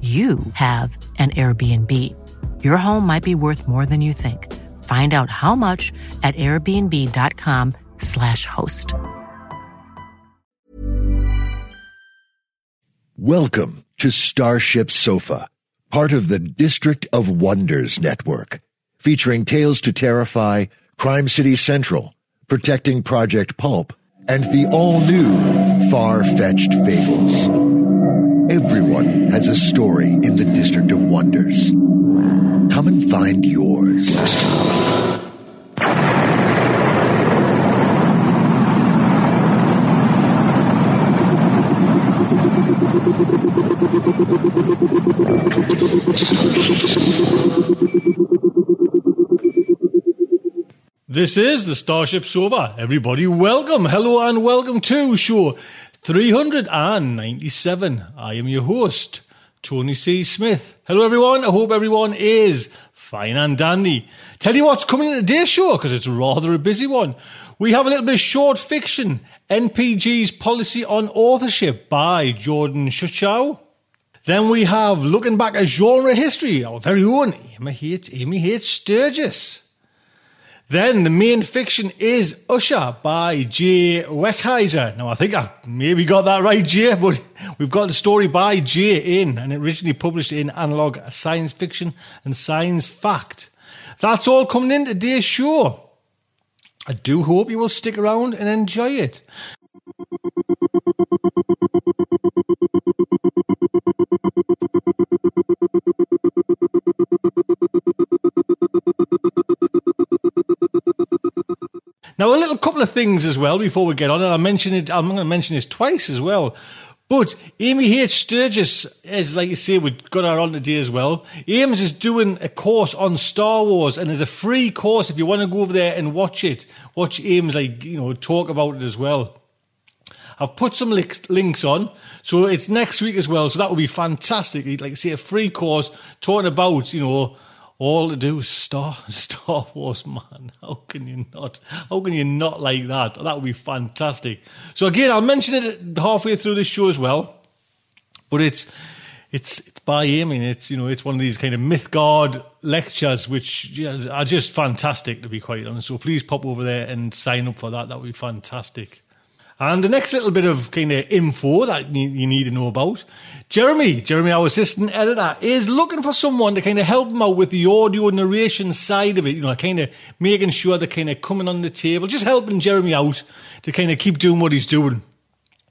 you have an Airbnb. Your home might be worth more than you think. Find out how much at airbnb.com/slash host. Welcome to Starship Sofa, part of the District of Wonders network, featuring Tales to Terrify, Crime City Central, Protecting Project Pulp, and the all-new Far-Fetched Fables. Everyone has a story in the District of Wonders. Come and find yours. This is the Starship Sofa. Everybody, welcome, hello, and welcome to show 397. I am your host, Tony C. Smith. Hello, everyone. I hope everyone is fine and dandy. Tell you what's coming in today's show, because it's rather a busy one. We have a little bit of short fiction, NPG's Policy on Authorship by Jordan Suchow. Then we have Looking Back at Genre History, our very own Amy H. Amy H. Sturgis. Then the main fiction is Usher by Jay Werkheiser. Now I think I maybe got that right, Jay, but we've got the story by Jay in and originally published in Analog Science Fiction and Science Fact. That's all coming in today's show. I do hope you will stick around and enjoy it. Now, a little couple of things as well before we get on, and I mention it. I'm going to mention this twice as well. But Amy H. Sturgis, as like you say, we've got her on today as well. Ames is doing a course on Star Wars, and there's a free course if you want to go over there and watch it. Watch Ames, like you know, talk about it as well. I've put some links on, so it's next week as well. So that will be fantastic. Like I say, a free course talking about you know all to do is Star Star Wars, man. How can you not? How can you not like that? That would be fantastic. So again, I'll mention it halfway through this show as well. But it's it's it's by him, and it's you know it's one of these kind of Mythgard lectures, which yeah, are just fantastic to be quite honest. So please pop over there and sign up for that. That would be fantastic. And the next little bit of kind of info that you need to know about, Jeremy, Jeremy, our assistant editor, is looking for someone to kind of help him out with the audio narration side of it, you know, kind of making sure they're kind of coming on the table, just helping Jeremy out to kind of keep doing what he's doing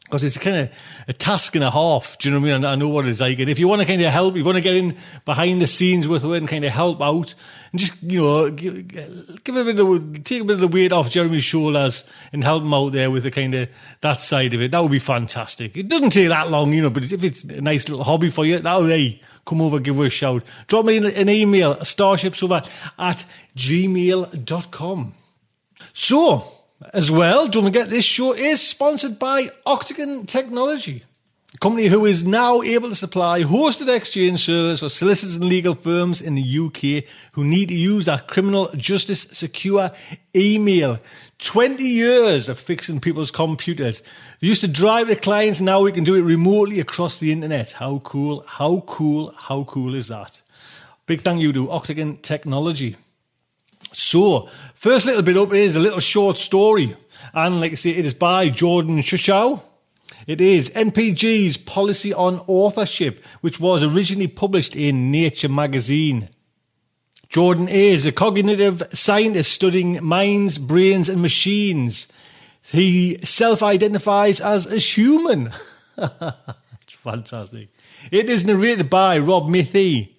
because it's kind of a task and a half. Do you know what I mean? I know what it's like. And if you want to kind of help, you want to get in behind the scenes with it and kind of help out and just, you know, give, give a bit of, take a bit of the weight off Jeremy's shoulders and help him out there with the kind of that side of it. That would be fantastic. It doesn't take that long, you know, but if it's a nice little hobby for you, that would, hey, come over, give us a shout. Drop me an email, starshipsofa at gmail.com. So, as well, don't forget this show is sponsored by Octagon Technology. Company who is now able to supply hosted exchange servers for solicitors and legal firms in the UK who need to use our criminal justice secure email. 20 years of fixing people's computers. They used to drive the clients, now we can do it remotely across the internet. How cool, how cool, how cool is that? Big thank you to Octagon Technology. So, first little bit up is a little short story. And like I say, it is by Jordan Suchow. It is NPG's Policy on Authorship, which was originally published in Nature magazine. Jordan is a cognitive scientist studying minds, brains, and machines. He self identifies as a human. it's fantastic. It is narrated by Rob Mithy.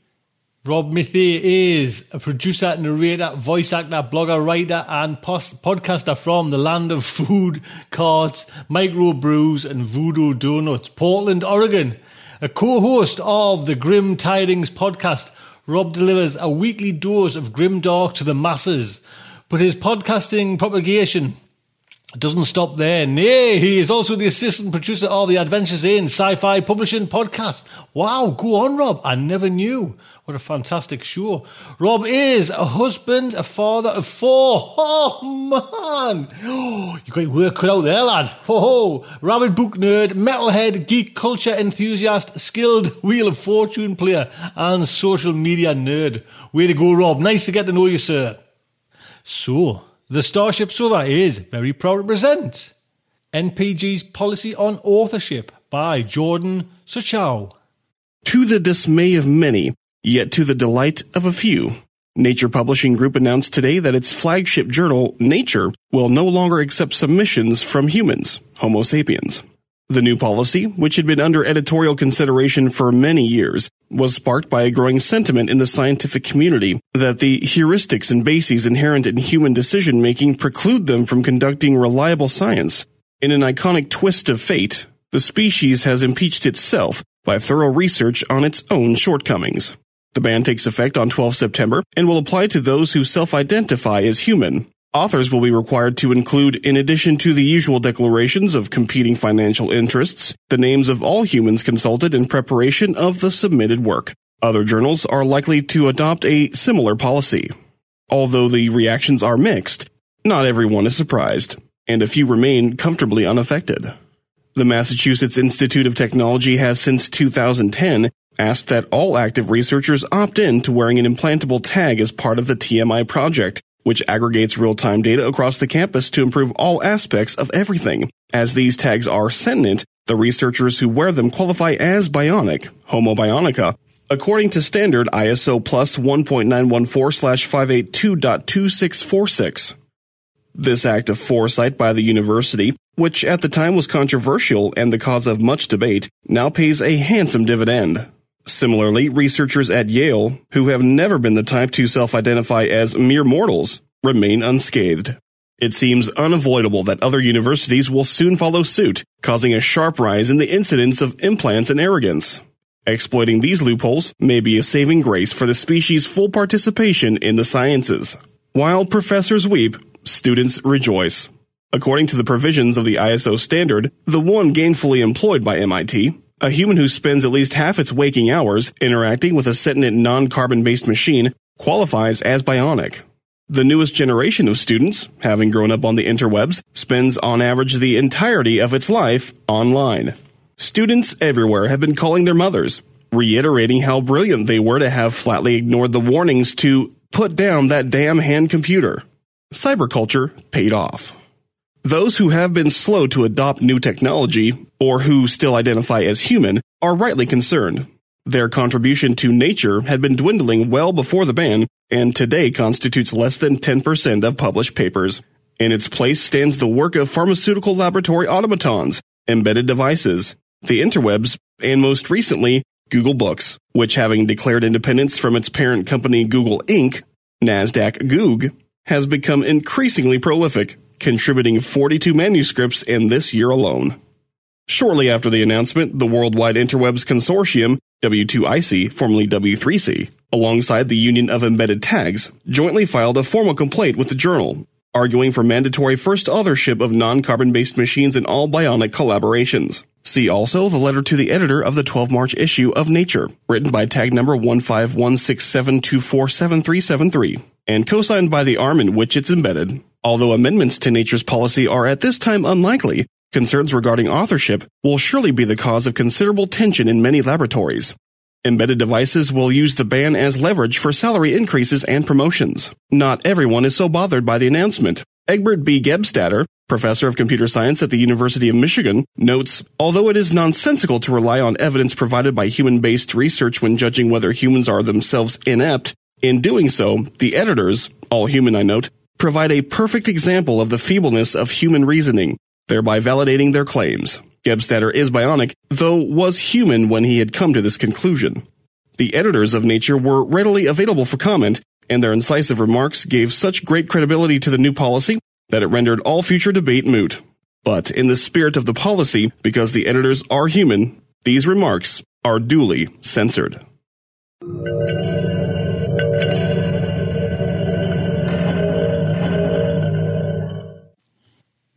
Rob Mithy is a producer, narrator, voice actor, blogger, writer, and post- podcaster from the land of food, cards, micro brews, and voodoo donuts, Portland, Oregon. A co host of the Grim Tidings podcast, Rob delivers a weekly dose of grim dark to the masses. But his podcasting propagation doesn't stop there. Nay, he is also the assistant producer of the Adventures in Sci-Fi Publishing podcast. Wow, go on, Rob. I never knew. What a fantastic show. Rob is a husband, a father of four. Oh, man. Oh, you got your work cut out there, lad. Oh, rabid book nerd, metalhead, geek culture enthusiast, skilled Wheel of Fortune player, and social media nerd. Way to go, Rob. Nice to get to know you, sir. So, the Starship Sofa is very proud to present NPG's Policy on Authorship by Jordan Suchow. To the dismay of many, Yet to the delight of a few, Nature Publishing Group announced today that its flagship journal, Nature, will no longer accept submissions from humans, Homo sapiens. The new policy, which had been under editorial consideration for many years, was sparked by a growing sentiment in the scientific community that the heuristics and bases inherent in human decision making preclude them from conducting reliable science. In an iconic twist of fate, the species has impeached itself by thorough research on its own shortcomings. The ban takes effect on 12 September and will apply to those who self-identify as human. Authors will be required to include, in addition to the usual declarations of competing financial interests, the names of all humans consulted in preparation of the submitted work. Other journals are likely to adopt a similar policy. Although the reactions are mixed, not everyone is surprised, and a few remain comfortably unaffected. The Massachusetts Institute of Technology has since 2010 asked that all active researchers opt in to wearing an implantable tag as part of the TMI project, which aggregates real-time data across the campus to improve all aspects of everything. As these tags are sentient, the researchers who wear them qualify as bionic, Homo bionica, according to standard ISO plus 1.914/582.2646. This act of foresight by the university, which at the time was controversial and the cause of much debate, now pays a handsome dividend. Similarly, researchers at Yale, who have never been the type to self-identify as mere mortals, remain unscathed. It seems unavoidable that other universities will soon follow suit, causing a sharp rise in the incidence of implants and arrogance. Exploiting these loopholes may be a saving grace for the species' full participation in the sciences. While professors weep, students rejoice. According to the provisions of the ISO standard, the one gainfully employed by MIT, a human who spends at least half its waking hours interacting with a sentient non-carbon based machine qualifies as bionic. The newest generation of students, having grown up on the interwebs, spends on average the entirety of its life online. Students everywhere have been calling their mothers, reiterating how brilliant they were to have flatly ignored the warnings to put down that damn hand computer. Cyberculture paid off. Those who have been slow to adopt new technology, or who still identify as human, are rightly concerned. Their contribution to nature had been dwindling well before the ban, and today constitutes less than 10% of published papers. In its place stands the work of pharmaceutical laboratory automatons, embedded devices, the interwebs, and most recently, Google Books, which having declared independence from its parent company Google Inc., NASDAQ Goog, has become increasingly prolific, contributing 42 manuscripts in this year alone. Shortly after the announcement, the Worldwide Interwebs Consortium, W2IC, formerly W3C, alongside the Union of Embedded Tags, jointly filed a formal complaint with the journal, arguing for mandatory first authorship of non-carbon based machines in all bionic collaborations. See also the letter to the editor of the 12 March issue of Nature, written by tag number 15167247373 and co-signed by the arm in which it's embedded. Although amendments to Nature's policy are at this time unlikely, concerns regarding authorship will surely be the cause of considerable tension in many laboratories. Embedded devices will use the ban as leverage for salary increases and promotions. Not everyone is so bothered by the announcement. Egbert B. Gebstadter, professor of computer science at the University of Michigan, notes, although it is nonsensical to rely on evidence provided by human-based research when judging whether humans are themselves inept, in doing so, the editors, all human I note, provide a perfect example of the feebleness of human reasoning, thereby validating their claims. Gebstadter is bionic, though was human when he had come to this conclusion. The editors of Nature were readily available for comment, and their incisive remarks gave such great credibility to the new policy that it rendered all future debate moot. But in the spirit of the policy, because the editors are human, these remarks are duly censored.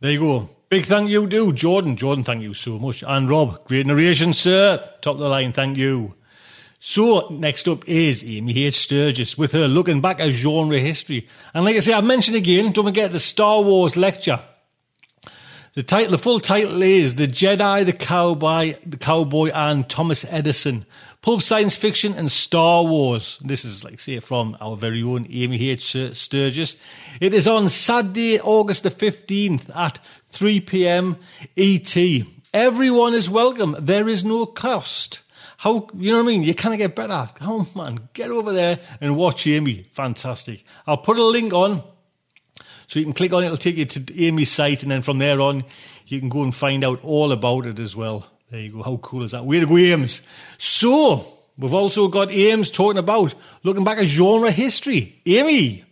There you go. Big thank you to Jordan. Jordan, thank you so much. And Rob, great narration, sir. Top of the line, thank you. So, next up is Amy H. Sturgis with her looking back at genre history. And like I say, I mentioned again, don't forget the Star Wars lecture. The title, the full title is The Jedi, the Cowboy, the Cowboy and Thomas Edison. Pulp science fiction and Star Wars. This is, like say, from our very own Amy H. Sturgis. It is on Saturday, August the 15th at 3 p.m. ET. Everyone is welcome. There is no cost. How, you know what I mean? You can't get better. Oh man, get over there and watch Amy. Fantastic. I'll put a link on so you can click on it. It'll take you to Amy's site and then from there on, you can go and find out all about it as well. There you go. How cool is that? Way to go, Ames. So, we've also got Ames talking about looking back at genre history. Amy.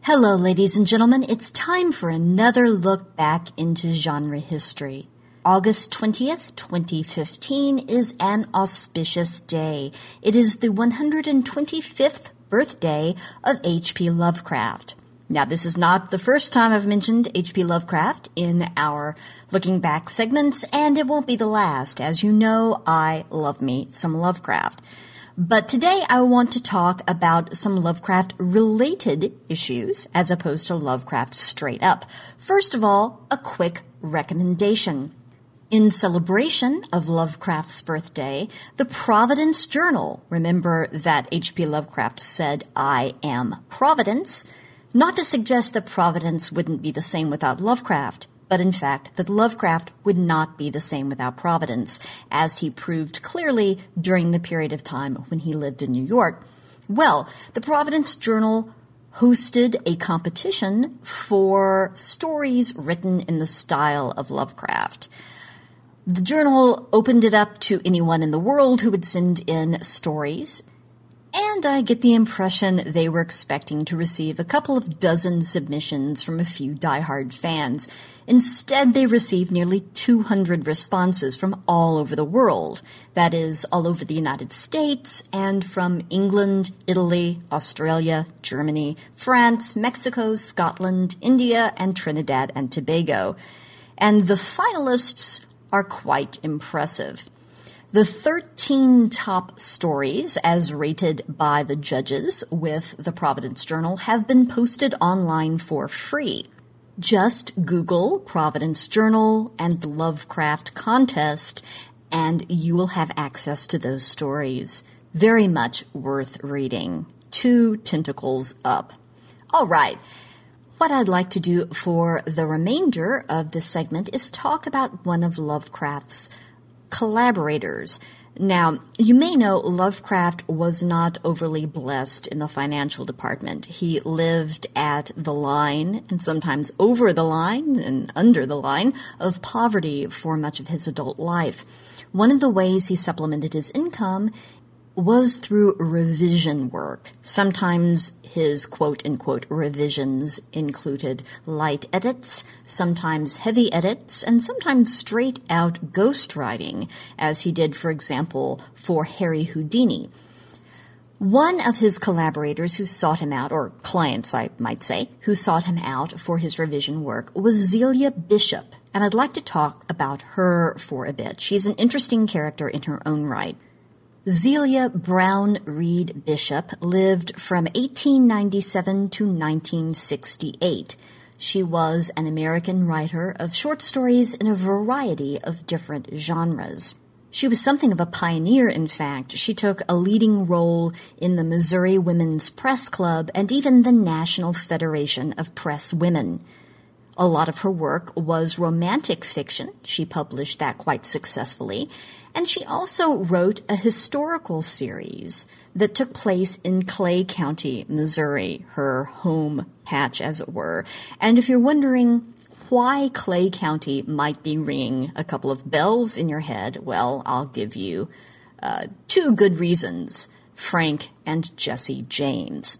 Hello, ladies and gentlemen. It's time for another look back into genre history. August 20th, 2015 is an auspicious day. It is the 125th birthday of H.P. Lovecraft. Now, this is not the first time I've mentioned H.P. Lovecraft in our looking back segments, and it won't be the last. As you know, I love me some Lovecraft. But today I want to talk about some Lovecraft related issues as opposed to Lovecraft straight up. First of all, a quick recommendation. In celebration of Lovecraft's birthday, the Providence Journal, remember that H.P. Lovecraft said, I am Providence, not to suggest that Providence wouldn't be the same without Lovecraft, but in fact that Lovecraft would not be the same without Providence, as he proved clearly during the period of time when he lived in New York. Well, the Providence Journal hosted a competition for stories written in the style of Lovecraft. The journal opened it up to anyone in the world who would send in stories, and I get the impression they were expecting to receive a couple of dozen submissions from a few die-hard fans. Instead, they received nearly 200 responses from all over the world. That is, all over the United States and from England, Italy, Australia, Germany, France, Mexico, Scotland, India, and Trinidad and Tobago. And the finalists are quite impressive. The 13 top stories, as rated by the judges with the Providence Journal, have been posted online for free. Just Google Providence Journal and Lovecraft Contest, and you will have access to those stories. Very much worth reading. Two tentacles up. All right. What I'd like to do for the remainder of this segment is talk about one of Lovecraft's collaborators. Now, you may know Lovecraft was not overly blessed in the financial department. He lived at the line, and sometimes over the line and under the line, of poverty for much of his adult life. One of the ways he supplemented his income was through revision work. Sometimes his quote unquote revisions included light edits, sometimes heavy edits, and sometimes straight out ghostwriting, as he did, for example, for Harry Houdini. One of his collaborators who sought him out, or clients, I might say, who sought him out for his revision work was Zelia Bishop. and I'd like to talk about her for a bit. She's an interesting character in her own right. Zelia Brown Reed Bishop lived from 1897 to 1968. She was an American writer of short stories in a variety of different genres. She was something of a pioneer, in fact. She took a leading role in the Missouri Women's Press Club and even the National Federation of Press Women. A lot of her work was romantic fiction. She published that quite successfully. And she also wrote a historical series that took place in Clay County, Missouri, her home patch, as it were. And if you're wondering why Clay County might be ringing a couple of bells in your head, well, I'll give you uh, two good reasons Frank and Jesse James.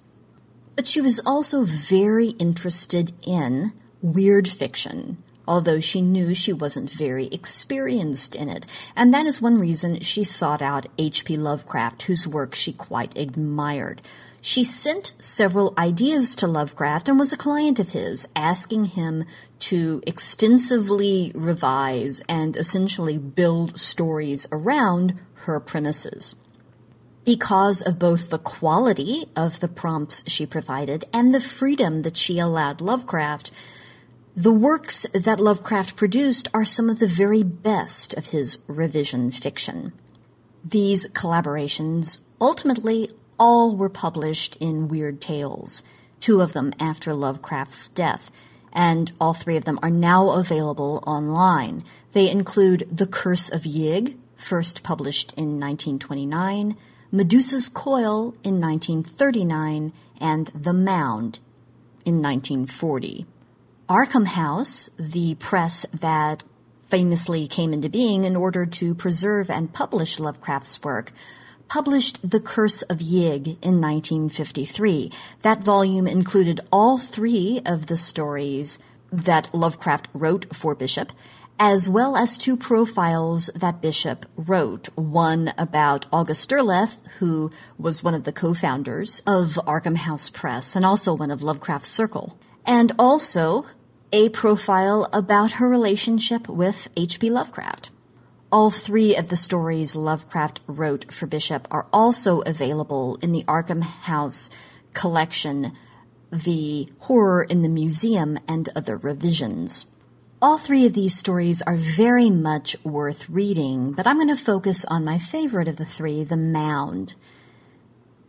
But she was also very interested in weird fiction, although she knew she wasn't very experienced in it. And that is one reason she sought out H.P. Lovecraft, whose work she quite admired. She sent several ideas to Lovecraft and was a client of his, asking him to extensively revise and essentially build stories around her premises. Because of both the quality of the prompts she provided and the freedom that she allowed Lovecraft, the works that Lovecraft produced are some of the very best of his revision fiction. These collaborations ultimately all were published in Weird Tales, two of them after Lovecraft's death, and all three of them are now available online. They include The Curse of Yig, first published in 1929, Medusa's Coil in 1939, and The Mound in 1940. Arkham House, the press that famously came into being in order to preserve and publish Lovecraft's work, published The Curse of Yig in 1953. That volume included all three of the stories that Lovecraft wrote for Bishop, as well as two profiles that Bishop wrote. One about August Derleth, who was one of the co-founders of Arkham House Press and also one of Lovecraft's Circle. And also a profile about her relationship with H.P. Lovecraft. All three of the stories Lovecraft wrote for Bishop are also available in the Arkham House collection, The Horror in the Museum, and other revisions. All three of these stories are very much worth reading, but I'm going to focus on my favorite of the three, The Mound.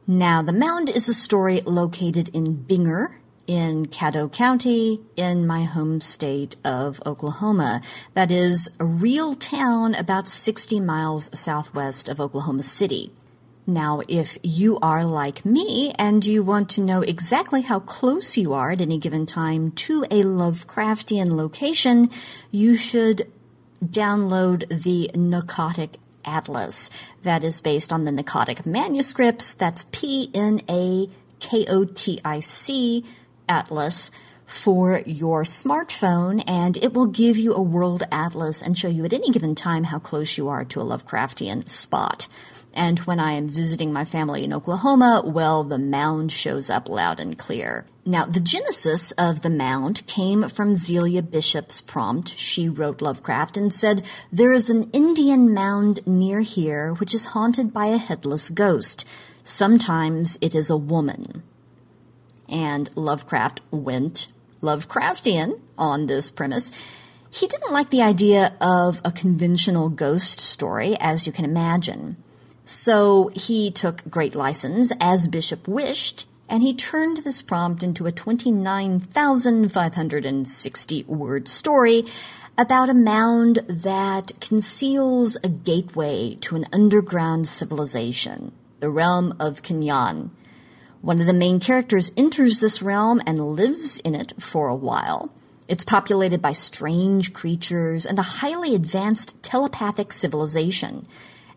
Now, The Mound is a story located in Binger, in Caddo County in my home state of Oklahoma. That is a real town about 60 miles southwest of Oklahoma City. Now, if you are like me and you want to know exactly how close you are at any given time to a Lovecraftian location, you should download the Pnakotic Atlas. That is based on the Pnakotic manuscripts. That's P N A K O T I C atlas for your smartphone and it will give you a world atlas and show you at any given time how close you are to a Lovecraftian spot. And when I am visiting my family in Oklahoma, well, the mound shows up loud and clear. Now, the genesis of the mound came from Zelia Bishop's prompt. She wrote Lovecraft and said, There is an Indian mound near here which is haunted by a headless ghost. Sometimes it is a woman and Lovecraft went Lovecraftian on this premise. He didn't like the idea of a conventional ghost story, as you can imagine. So he took great license, as Bishop wished, and he turned this prompt into a 29,560 word story about a mound that conceals a gateway to an underground civilization, the realm of K'n-yan. One of the main characters enters this realm and lives in it for a while. It's populated by strange creatures and a highly advanced telepathic civilization.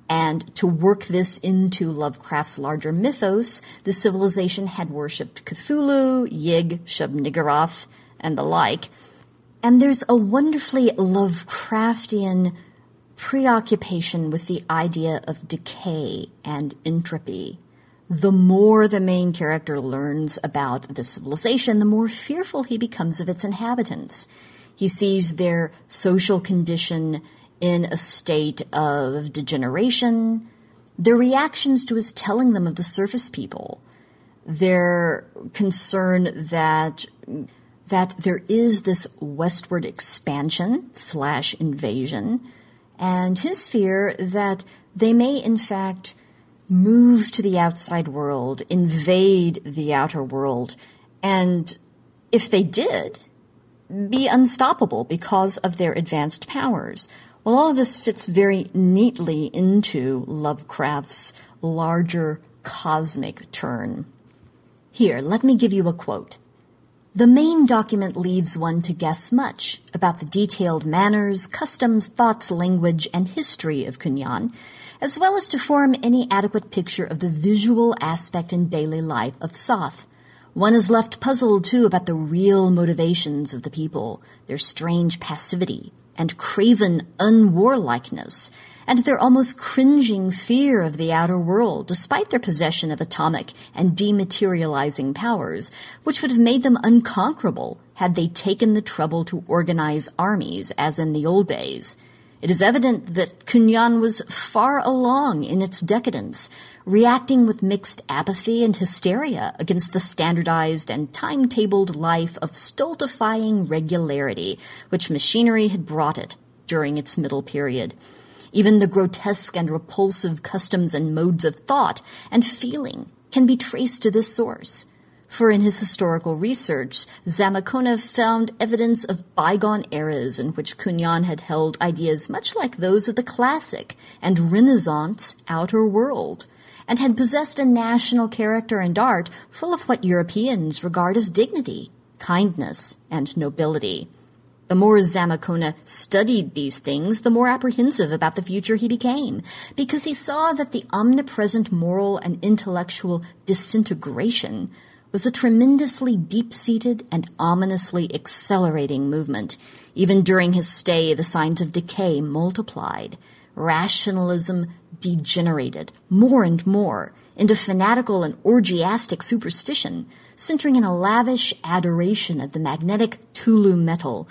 And to work this into Lovecraft's larger mythos, the civilization had worshipped Cthulhu, Yig, Shub-Niggurath, and the like. And there's a wonderfully Lovecraftian preoccupation with the idea of decay and entropy the more the main character learns about the civilization, the more fearful he becomes of its inhabitants. He sees their social condition in a state of degeneration, their reactions to his telling them of the surface people, their concern that that there is this westward expansion slash invasion, and his fear that they may in fact move to the outside world, invade the outer world, and if they did, be unstoppable because of their advanced powers. Well, all of this fits very neatly into Lovecraft's larger cosmic turn. Here, let me give you a quote. The main document leads one to guess much about the detailed manners, customs, thoughts, language, and history of K'n-yan, as well as to form any adequate picture of the visual aspect and daily life of Tsath. One is left puzzled, too, about the real motivations of the people, their strange passivity, and craven unwarlikeness, and their almost cringing fear of the outer world, despite their possession of atomic and dematerializing powers, which would have made them unconquerable had they taken the trouble to organize armies as in the old days. It is evident that K'n-yan was far along in its decadence, reacting with mixed apathy and hysteria against the standardized and timetabled life of stultifying regularity which machinery had brought it during its middle period. Even the grotesque and repulsive customs and modes of thought and feeling can be traced to this source for in his historical research, Zamacona found evidence of bygone eras in which K'n-yan had held ideas much like those of the classic and Renaissance outer world, and had possessed a national character and art full of what Europeans regard as dignity, kindness, and nobility. The more Zamacona studied these things, the more apprehensive about the future he became, because he saw that the omnipresent moral and intellectual disintegration was a tremendously deep-seated and ominously accelerating movement. Even during his stay, the signs of decay multiplied. Rationalism degenerated more and more into fanatical and orgiastic superstition, centering in a lavish adoration of the magnetic Tulu metal,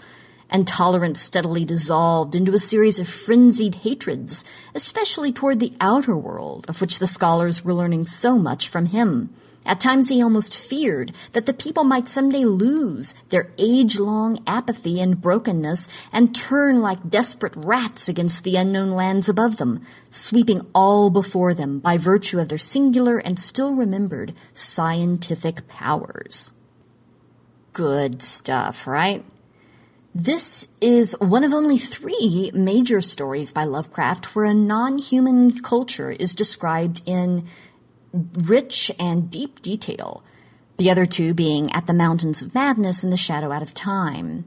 and tolerance steadily dissolved into a series of frenzied hatreds, especially toward the outer world, of which the scholars were learning so much from him. At times he almost feared that the people might someday lose their age-long apathy and brokenness and turn like desperate rats against the unknown lands above them, sweeping all before them by virtue of their singular and still remembered scientific powers. Good stuff, right? This is one of only three major stories by Lovecraft where a non-human culture is described in rich and deep detail, the other two being At the Mountains of Madness and The Shadow Out of Time.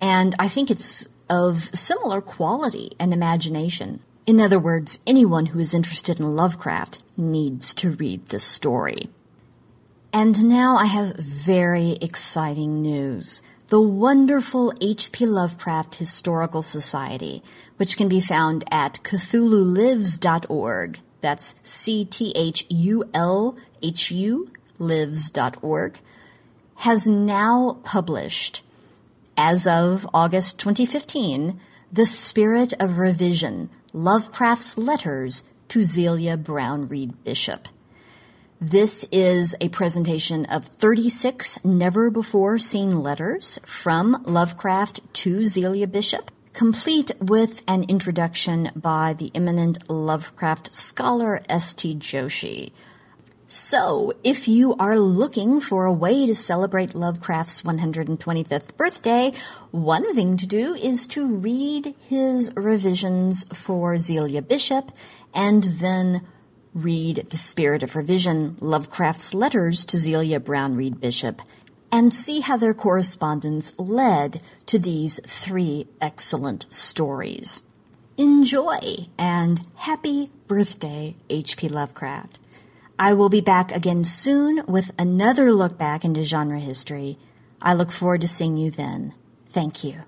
And I think it's of similar quality and imagination. In other words, anyone who is interested in Lovecraft needs to read this story. And now I have very exciting news. The wonderful H.P. Lovecraft Historical Society, which can be found at CthulhuLives.org, that's C-T-H-U-L-H-U, lives.org, has now published, as of August 2015, The Spirit of Revision, Lovecraft's Letters to Zelia Brown Reed Bishop. This is a presentation of 36 never before seen letters from Lovecraft to Zelia Bishop complete with an introduction by the eminent Lovecraft scholar S.T. Joshi. So, if you are looking for a way to celebrate Lovecraft's 125th birthday, one thing to do is to read his revisions for Zelia Bishop and then read The Spirit of Revision, Lovecraft's letters to Zelia Brown Reed Bishop, and see how their correspondence led to these three excellent stories. Enjoy and happy birthday, H.P. Lovecraft. I will be back again soon with another look back into genre history. I look forward to seeing you then. Thank you.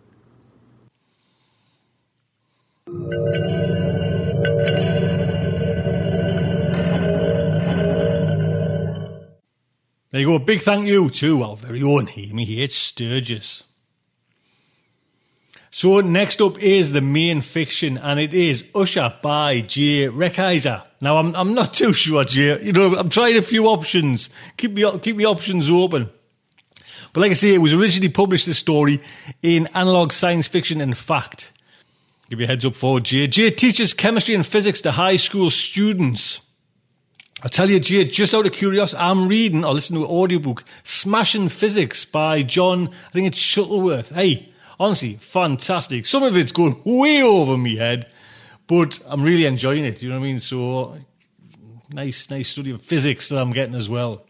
There you go. A big thank you to our very own Amy H. Sturgis. So next up is the main fiction, and it is Usher by Jay Rekaiser. Now I'm I'm not too sure, Jay. You know, I'm trying a few options. Keep me keep me options open. But like I say, it was originally published this story in Analog Science Fiction and Fact. Give you a heads up for Jay. Jay teaches chemistry and physics to high school students. I tell you, Jay, just out of curiosity, I'm reading or listening to an audiobook, Smashing Physics by John, I think it's Shuttleworth. Hey, honestly, fantastic. Some of it's going way over me head, but I'm really enjoying it. You know what I mean? So nice, nice study of physics that I'm getting as well.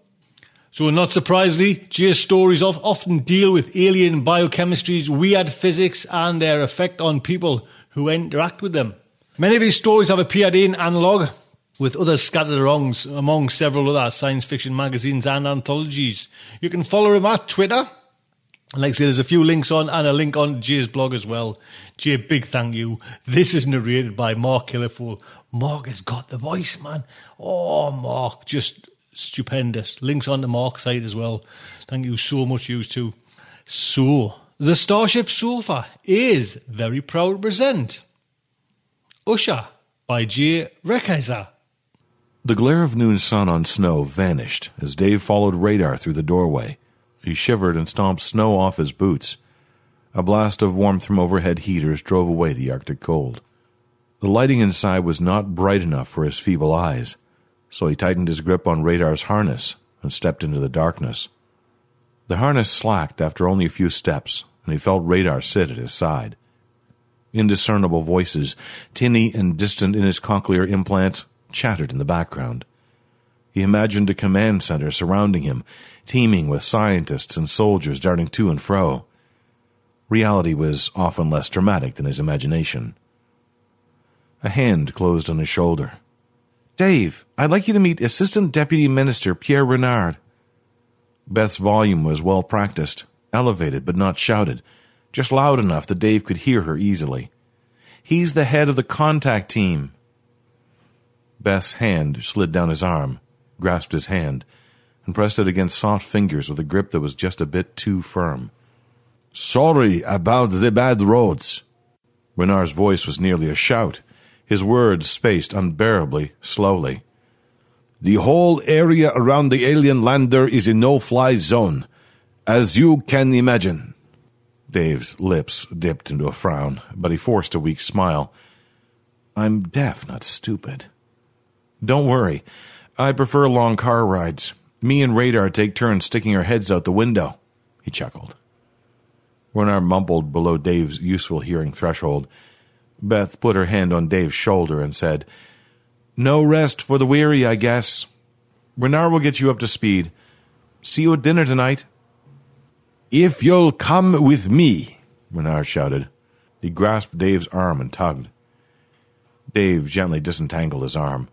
So, not surprisingly, Jay's stories often deal with alien biochemistries, weird physics, and their effect on people who interact with them. Many of his stories have appeared in Analog, with others scattered among several other science fiction magazines and anthologies. You can follow him at Twitter. Like I say, there's a few links on and a link on Jay's blog as well. Jay, big thank you. This is narrated by Mark Killerfool. Mark has got the voice, man. Oh, Mark, just stupendous. Links on the Mark site as well. Thank you so much, you too. So, the Starship Sofa is very proud to present Usher by Jay Rekaiser. The glare of noon sun on snow vanished as Dave followed Radar through the doorway. He shivered and stomped snow off his boots. A blast of warmth from overhead heaters drove away the Arctic cold. The lighting inside was not bright enough for his feeble eyes, so he tightened his grip on Radar's harness and stepped into the darkness. The harness slacked after only a few steps, and he felt Radar sit at his side. Indiscernible voices, tinny and distant in his cochlear implant, chattered in the background. He imagined a command center surrounding him, teeming with scientists and soldiers darting to and fro. Reality was often less dramatic than his imagination. A hand closed on his shoulder. Dave, I'd like you to meet Assistant Deputy Minister Pierre Renard. Beth's volume was well practiced, elevated but not shouted, just loud enough that Dave could hear her easily. He's the head of the contact team, Beth's hand slid down his arm, grasped his hand, and pressed it against soft fingers with a grip that was just a bit too firm. Sorry about the bad roads. Renard's voice was nearly a shout, his words spaced unbearably slowly. The whole area around the alien lander is a no-fly zone, as you can imagine. Dave's lips dipped into a frown, but he forced a weak smile. I'm deaf, not stupid. Don't worry. I prefer long car rides. Me and Radar take turns sticking our heads out the window. He chuckled. Renard mumbled below Dave's useful hearing threshold. Beth put her hand on Dave's shoulder and said, No rest for the weary, I guess. Renard will get you up to speed. See you at dinner tonight. If you'll come with me, Renard shouted. He grasped Dave's arm and tugged. Dave gently disentangled his arm.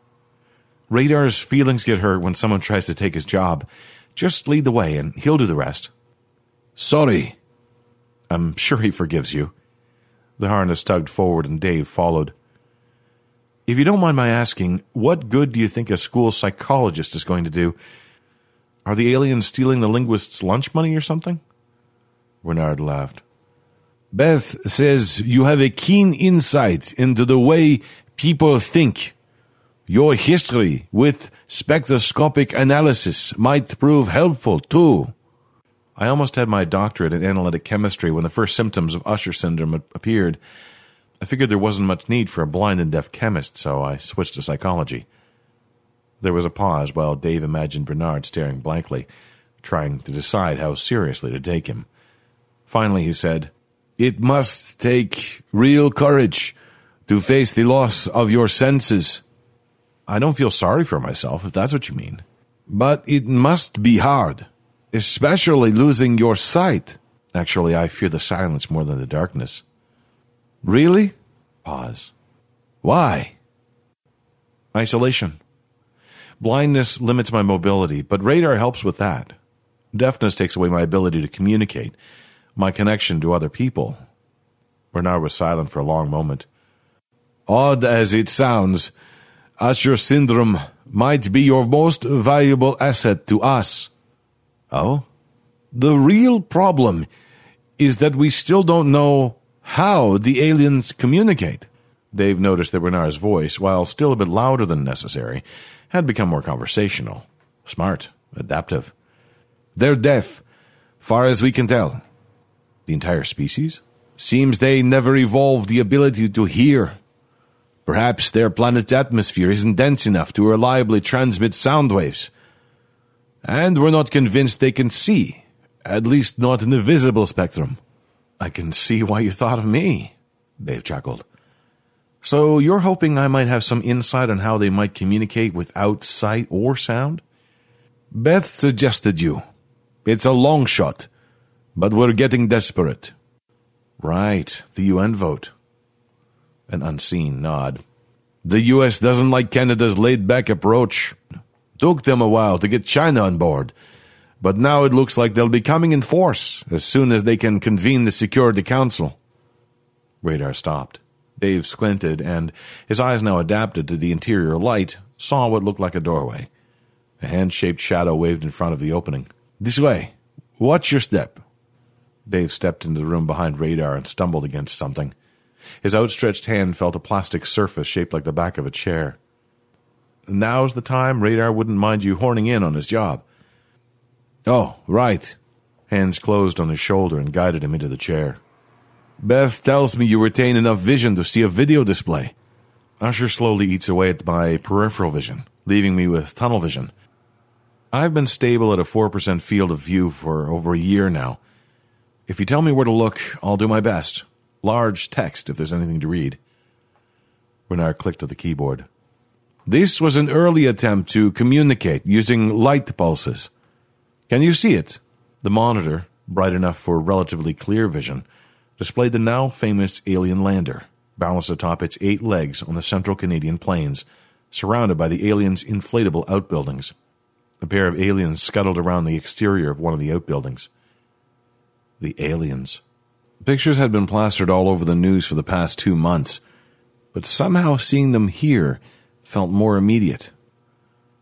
Radar's feelings get hurt when someone tries to take his job. Just lead the way and he'll do the rest. Sorry. I'm sure he forgives you. The harness tugged forward and Dave followed. If you don't mind my asking, what good do you think a school psychologist is going to do? Are the aliens stealing the linguist's lunch money or something? Renard laughed. Beth says you have a keen insight into the way people think. Your history with spectroscopic analysis might prove helpful too. I almost had my doctorate in analytic chemistry when the first symptoms of Usher syndrome appeared. I figured there wasn't much need for a blind and deaf chemist, so I switched to psychology. There was a pause while Dave imagined Renard staring blankly, trying to decide how seriously to take him. Finally, he said, It must take real courage to face the loss of your senses. I don't feel sorry for myself, if that's what you mean. But it must be hard, especially losing your sight. Actually, I fear the silence more than the darkness. Really? Pause. Why? Isolation. Blindness limits my mobility, but radar helps with that. Deafness takes away my ability to communicate, my connection to other people. Renard was silent for a long moment. Odd as it sounds, Usher syndrome might be your most valuable asset to us. Oh? The real problem is that we still don't know How the aliens communicate? Dave noticed that Renard's voice, while still a bit louder than necessary, had become more conversational. Smart, adaptive. They're deaf, far as we can tell. The entire species? Seems they never evolved the ability to hear. Perhaps their planet's atmosphere isn't dense enough to reliably transmit sound waves. And we're not convinced they can see, at least not in the visible spectrum. I can see why you thought of me, Dave chuckled. So you're hoping I might have some insight on how they might communicate without sight or sound? Beth suggested you. It's a long shot, but we're getting desperate. Right, the UN vote. An unseen nod. The US doesn't like Canada's laid back approach. Took them a while to get China on board, but now it looks like they'll be coming in force as soon as they can convene the Security Council. Radar stopped. Dave squinted, and his eyes now adapted to the interior light, saw what looked like a doorway. A hand shaped shadow waved in front of the opening. This way. Watch your step. Dave stepped into the room behind Radar and stumbled against something. His outstretched hand felt a plastic surface shaped like the back of a chair. Now's the time Radar wouldn't mind you horning in on his job. Oh, right. Hands closed on his shoulder and guided him into the chair. Beth tells me you retain enough vision to see a video display. Usher slowly eats away at my peripheral vision, leaving me with tunnel vision. I've been stable at a 4% field of view for over a year now. If you tell me where to look, I'll do my best. Large text if there's anything to read. Renard clicked at the keyboard. This was an early attempt to communicate using light pulses. Can you see it? The monitor, bright enough for relatively clear vision, displayed the now famous alien lander, balanced atop its eight legs on the central Canadian plains, surrounded by the aliens' inflatable outbuildings. A pair of aliens scuttled around the exterior of one of the outbuildings. The aliens. Pictures had been plastered all over the news for the past two months, but somehow seeing them here felt more immediate.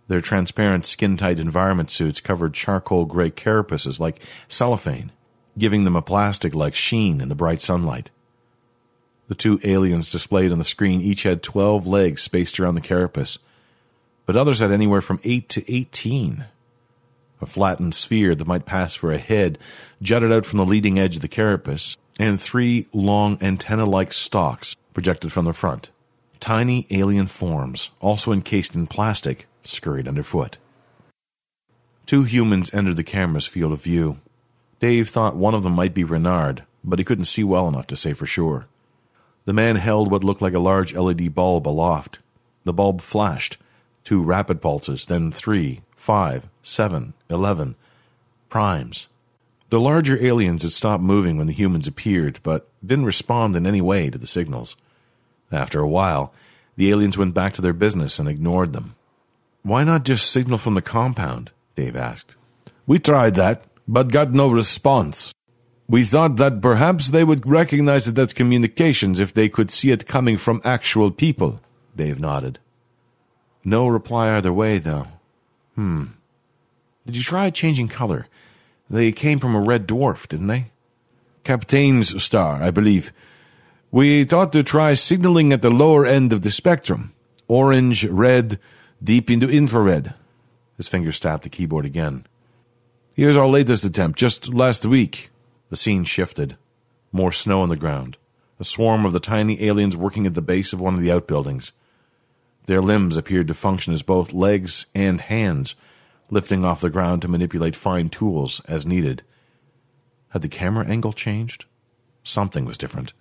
Their transparent, skin tight environment suits covered charcoal gray carapaces like cellophane, giving them a plastic like sheen in the bright sunlight. The two aliens displayed on the screen each had 12 legs spaced around the carapace, but others had anywhere from 8 to 18. A flattened sphere that might pass for a head jutted out from the leading edge of the carapace, and three long antenna like stalks projected from the front. Tiny alien forms, also encased in plastic, scurried underfoot. Two humans entered the camera's field of view. Dave thought one of them might be Renard, but he couldn't see well enough to say for sure. The man held what looked like a large LED bulb aloft. The bulb flashed, two rapid pulses, then three, five, seven, eleven. Primes. The larger aliens had stopped moving when the humans appeared, but didn't respond in any way to the signals. After a while, the aliens went back to their business and ignored them. Why not just signal from the compound? Dave asked. We tried that, but got no response. We thought that perhaps they would recognize it as communications if they could see it coming from actual people. Dave nodded. No reply either way, though. Hmm. Did you try changing color? They came from a red dwarf, didn't they? Kapteyn's star, I believe. We thought to try signaling at the lower end of the spectrum orange, red, deep into infrared. His fingers tapped the keyboard again. Here's our latest attempt, just last week. The scene shifted. More snow on the ground. A swarm of the tiny aliens working at the base of one of the outbuildings. Their limbs appeared to function as both legs and hands, lifting off the ground to manipulate fine tools as needed. Had the camera angle changed? Something was different.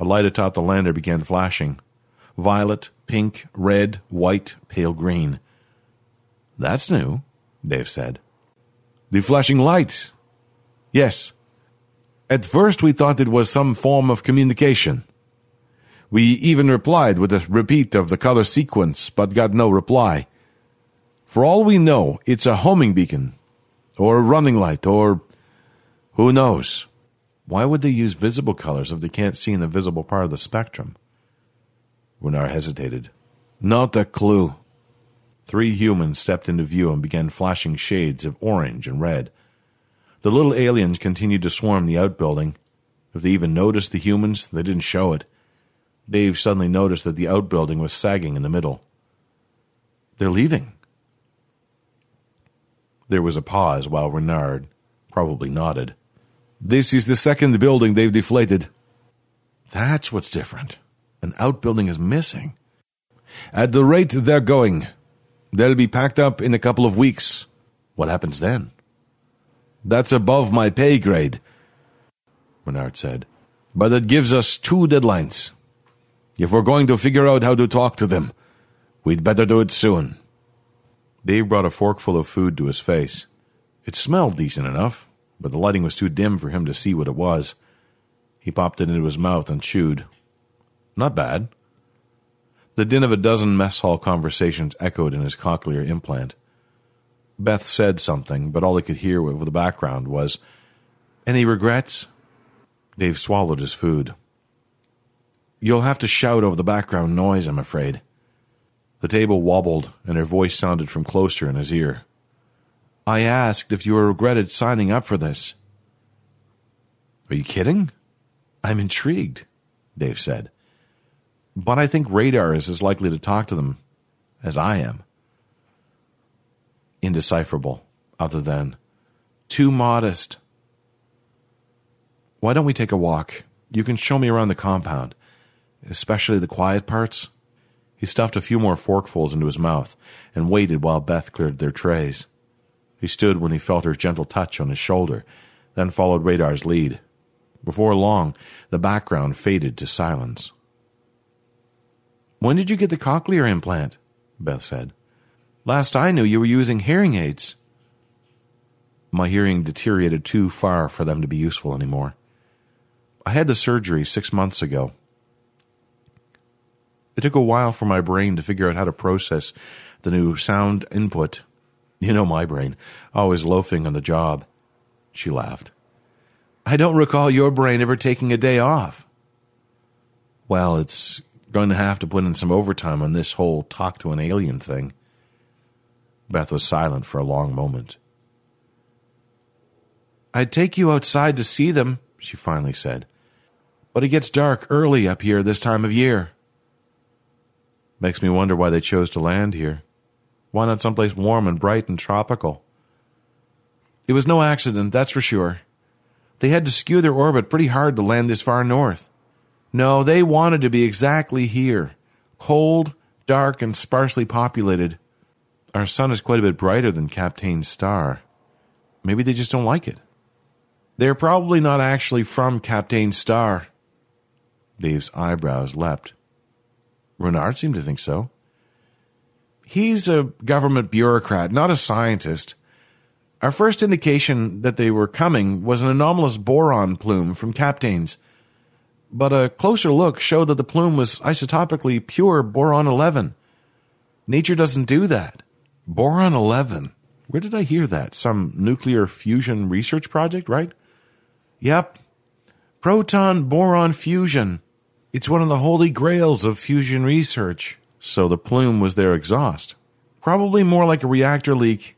A light atop the lander began flashing violet, pink, red, white, pale green. That's new, Dave said. The flashing lights! Yes. At first we thought it was some form of communication. We even replied with a repeat of the color sequence, but got no reply. For all we know, it's a homing beacon, or a running light, or who knows? Why would they use visible colors if they can't see in the visible part of the spectrum? Renard hesitated. Not a clue. Three humans stepped into view and began flashing shades of orange and red. The little aliens continued to swarm the outbuilding. If they even noticed the humans, they didn't show it. Dave suddenly noticed that the outbuilding was sagging in the middle. They're leaving. There was a pause while Renard probably nodded. This is the second building they've deflated. That's what's different. An outbuilding is missing. At the rate they're going, they'll be packed up in a couple of weeks. What happens then? That's above my pay grade, Renard said. But it gives us two deadlines. If we're going to figure out how to talk to them, we'd better do it soon. Dave brought a forkful of food to his face. It smelled decent enough, but the lighting was too dim for him to see what it was. He popped it into his mouth and chewed. Not bad. The din of a dozen mess hall conversations echoed in his cochlear implant. Beth said something, but all he could hear over the background was, Any regrets? Dave swallowed his food. You'll have to shout over the background noise, I'm afraid. The table wobbled, and her voice sounded from closer in his ear. I asked if you regretted signing up for this. Are you kidding? I'm intrigued, Dave said. But I think Radar is as likely to talk to them as I am. Indecipherable, other than too modest. Why don't we take a walk? You can show me around the compound especially the quiet parts. He stuffed a few more forkfuls into his mouth and waited while Beth cleared their trays. He stood when he felt her gentle touch on his shoulder, then followed Radar's lead. Before long, the background faded to silence. When did you get the cochlear implant? Beth said. Last I knew, you were using hearing aids. My hearing deteriorated too far for them to be useful anymore. I had the surgery six months ago, it took a while for my brain to figure out how to process the new sound input. You know my brain, always loafing on the job. She laughed. I don't recall your brain ever taking a day off. Well, it's going to have to put in some overtime on this whole talk to an alien thing. Beth was silent for a long moment. I'd take you outside to see them, she finally said. But it gets dark early up here this time of year. Makes me wonder why they chose to land here. Why not someplace warm and bright and tropical? It was no accident, that's for sure. They had to skew their orbit pretty hard to land this far north. No, they wanted to be exactly here. Cold, dark, and sparsely populated. Our sun is quite a bit brighter than Kapteyn's star. Maybe they just don't like it. They're probably not actually from Kapteyn's star. Dave's eyebrows leapt. Renard seemed to think so. He's a government bureaucrat, not a scientist. Our first indication that they were coming was an anomalous boron plume from Kapteyn's, but a closer look showed that the plume was isotopically pure boron 11. Nature doesn't do that. Boron 11. Where did I hear that? Some nuclear fusion research project, right? Yep. Proton boron fusion. It's one of the holy grails of fusion research. So the plume was their exhaust. Probably more like a reactor leak.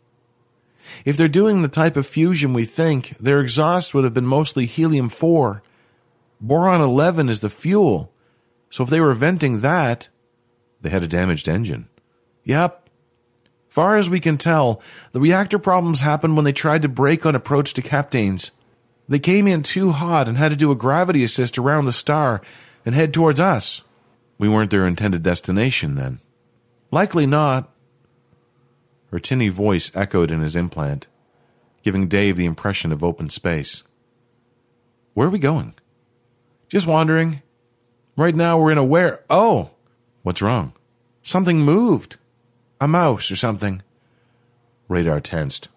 If they're doing the type of fusion we think, their exhaust would have been mostly helium 4. Boron 11 is the fuel. So if they were venting that, they had a damaged engine. Yep. Far as we can tell, the reactor problems happened when they tried to brake on approach to Kapteyn's. They came in too hot and had to do a gravity assist around the star, and head towards us. We weren't their intended destination then. Likely not. Her tinny voice echoed in his implant, giving Dave the impression of open space. Where are we going? Just wandering. Right now we're in a where. Oh! What's wrong? Something moved. A mouse or something. Radar tensed.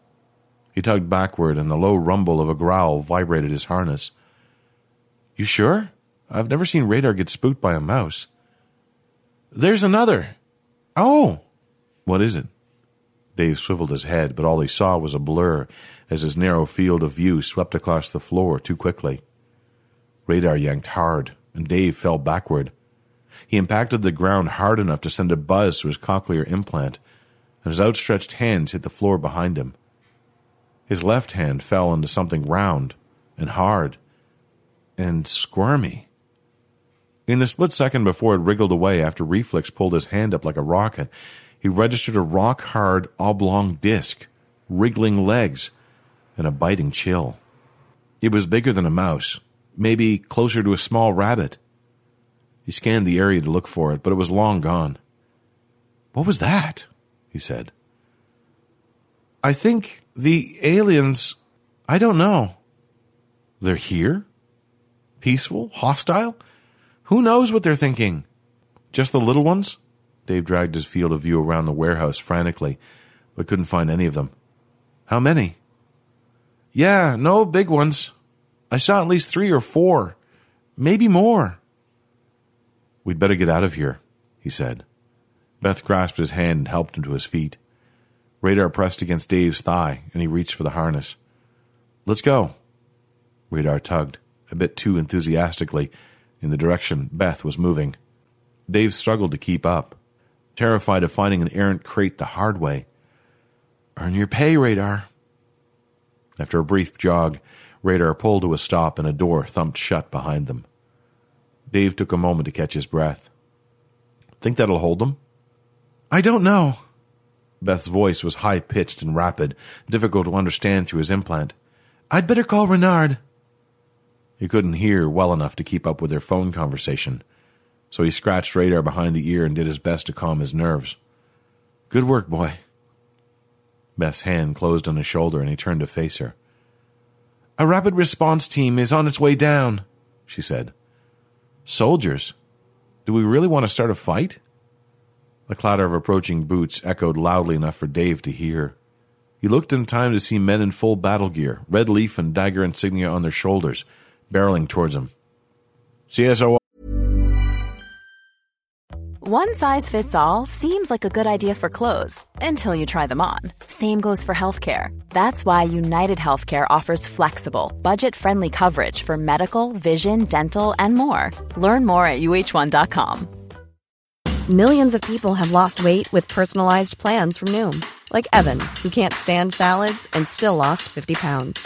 He tugged backward, and the low rumble of a growl vibrated his harness. You sure? I've never seen Radar get spooked by a mouse. There's another. Oh! What is it? Dave swiveled his head, but all he saw was a blur as his narrow field of view swept across the floor too quickly. Radar yanked hard, and Dave fell backward. He impacted the ground hard enough to send a buzz to his cochlear implant, and his outstretched hands hit the floor behind him. His left hand fell into something round and hard and squirmy. In the split second before it wriggled away after Reflex pulled his hand up like a rocket, he registered a rock hard oblong disc, wriggling legs, and a biting chill. It was bigger than a mouse, maybe closer to a small rabbit. He scanned the area to look for it, but it was long gone. What was that? he said. I think the aliens. I don't know. They're here? Peaceful? Hostile? Who knows what they're thinking? Just the little ones? Dave dragged his field of view around the warehouse frantically, but couldn't find any of them. How many? Yeah, no big ones. I saw at least three or four. Maybe more. We'd better get out of here, he said. Beth grasped his hand and helped him to his feet. Radar pressed against Dave's thigh, and he reached for the harness. Let's go. Radar tugged, a bit too enthusiastically, in the direction Beth was moving. Dave struggled to keep up, terrified of finding an errant crate the hard way. Earn your pay, Radar. After a brief jog, Radar pulled to a stop and a door thumped shut behind them. Dave took a moment to catch his breath. Think that'll hold them? I don't know. Beth's voice was high pitched and rapid, difficult to understand through his implant. I'd better call Renard. He couldn't hear well enough to keep up with their phone conversation, so he scratched Radar behind the ear and did his best to calm his nerves. Good work, boy. Beth's hand closed on his shoulder and he turned to face her. A rapid response team is on its way down, she said. Soldiers? Do we really want to start a fight? The clatter of approaching boots echoed loudly enough for Dave to hear. He looked in time to see men in full battle gear, red leaf and dagger insignia on their shoulders, barreling towards him. CSO. One size fits all seems like a good idea for clothes until you try them on. Same goes for healthcare. That's why United Healthcare offers flexible, budget friendly coverage for medical, vision, dental, and more. Learn more at uh1.com. Millions of people have lost weight with personalized plans from Noom, like Evan, who can't stand salads and still lost 50 pounds.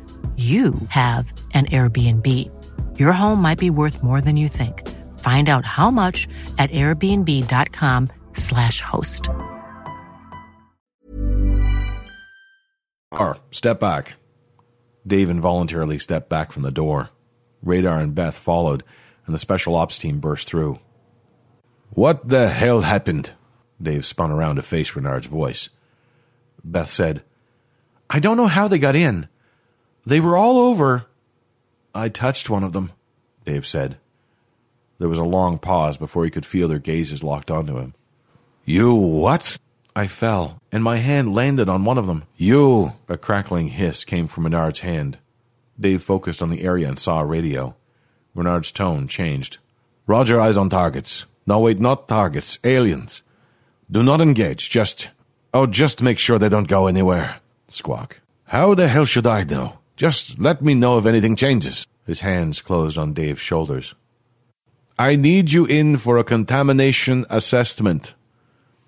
you have an Airbnb. Your home might be worth more than you think. Find out how much at airbnb.com/slash host. Or step back. Dave involuntarily stepped back from the door. Radar and Beth followed, and the special ops team burst through. What the hell happened? Dave spun around to face Renard's voice. Beth said, I don't know how they got in. They were all over. I touched one of them, Dave said. There was a long pause before he could feel their gazes locked onto him. You what? I fell, and my hand landed on one of them. You! A crackling hiss came from Renard's hand. Dave focused on the area and saw a radio. Renard's tone changed. Roger, eyes on targets. No, wait, not targets, aliens. Do not engage, just. Oh, just make sure they don't go anywhere. Squawk. How the hell should I know? Just let me know if anything changes. His hands closed on Dave's shoulders. I need you in for a contamination assessment.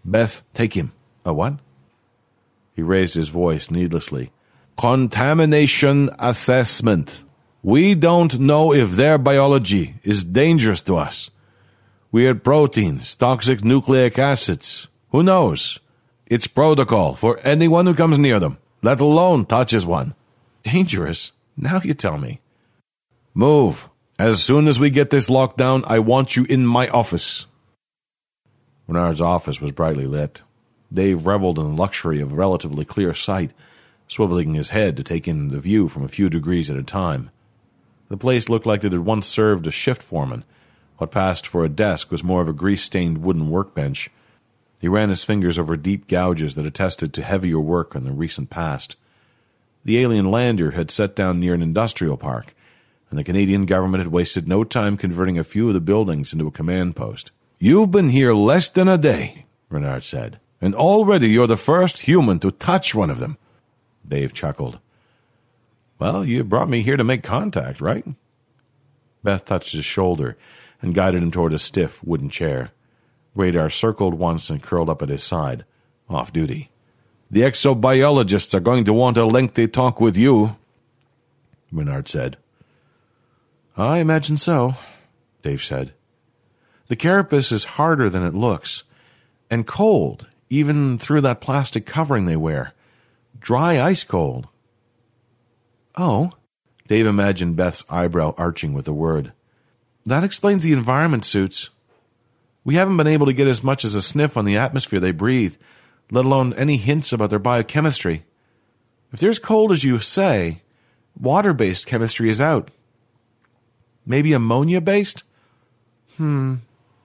Beth, take him. A what? He raised his voice needlessly. Contamination assessment. We don't know if their biology is dangerous to us. Weird proteins, toxic nucleic acids. Who knows? It's protocol for anyone who comes near them, let alone touches one. Dangerous? Now you tell me. Move. As soon as we get this locked down, I want you in my office. Renard's office was brightly lit. Dave reveled in the luxury of relatively clear sight, swiveling his head to take in the view from a few degrees at a time. The place looked like it had once served a shift foreman. What passed for a desk was more of a grease stained wooden workbench. He ran his fingers over deep gouges that attested to heavier work in the recent past. The alien lander had set down near an industrial park, and the Canadian government had wasted no time converting a few of the buildings into a command post. You've been here less than a day, Renard said, and already you're the first human to touch one of them. Dave chuckled. Well, you brought me here to make contact, right? Beth touched his shoulder and guided him toward a stiff wooden chair. Radar circled once and curled up at his side, off duty. The exobiologists are going to want a lengthy talk with you, Renard said. I imagine so, Dave said. The carapace is harder than it looks, and cold, even through that plastic covering they wear. Dry ice cold. Oh, Dave imagined Beth's eyebrow arching with the word. That explains the environment suits. We haven't been able to get as much as a sniff on the atmosphere they breathe, let alone any hints about their biochemistry. If they're as cold as you say, water based chemistry is out. Maybe ammonia based? Hmm.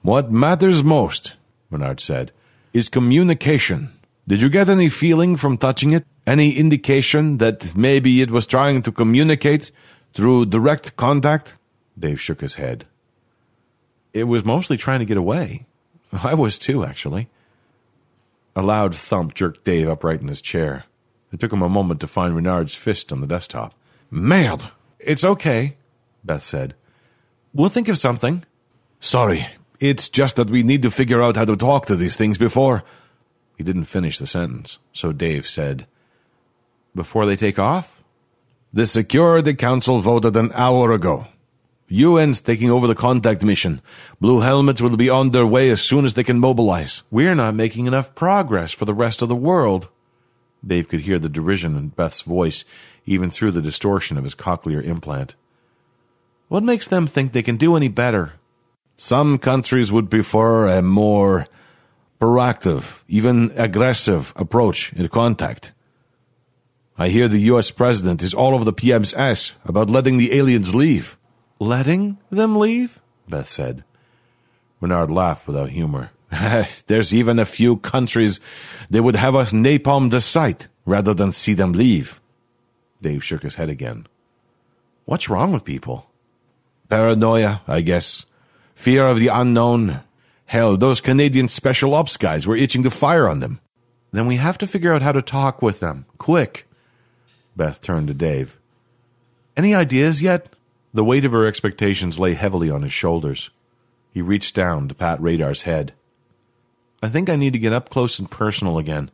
What matters most, Renard said, is communication. Did you get any feeling from touching it? Any indication that maybe it was trying to communicate through direct contact? Dave shook his head. It was mostly trying to get away. I was too, actually. A loud thump jerked Dave upright in his chair. It took him a moment to find Renard's fist on the desktop. Merde! It's okay, Beth said. We'll think of something. Sorry, it's just that we need to figure out how to talk to these things before. He didn't finish the sentence, so Dave said, Before they take off? The Security Council voted an hour ago. UN's taking over the contact mission. Blue helmets will be on their way as soon as they can mobilize. We're not making enough progress for the rest of the world. Dave could hear the derision in Beth's voice, even through the distortion of his cochlear implant. What makes them think they can do any better? Some countries would prefer a more proactive, even aggressive approach in contact. I hear the US president is all over the PM's ass about letting the aliens leave. Letting them leave? Beth said. Renard laughed without humor. There's even a few countries that would have us napalm the site rather than see them leave. Dave shook his head again. What's wrong with people? Paranoia, I guess. Fear of the unknown. Hell, those Canadian special ops guys were itching to fire on them. Then we have to figure out how to talk with them. Quick. Beth turned to Dave. Any ideas yet? The weight of her expectations lay heavily on his shoulders. He reached down to pat Radar's head. I think I need to get up close and personal again.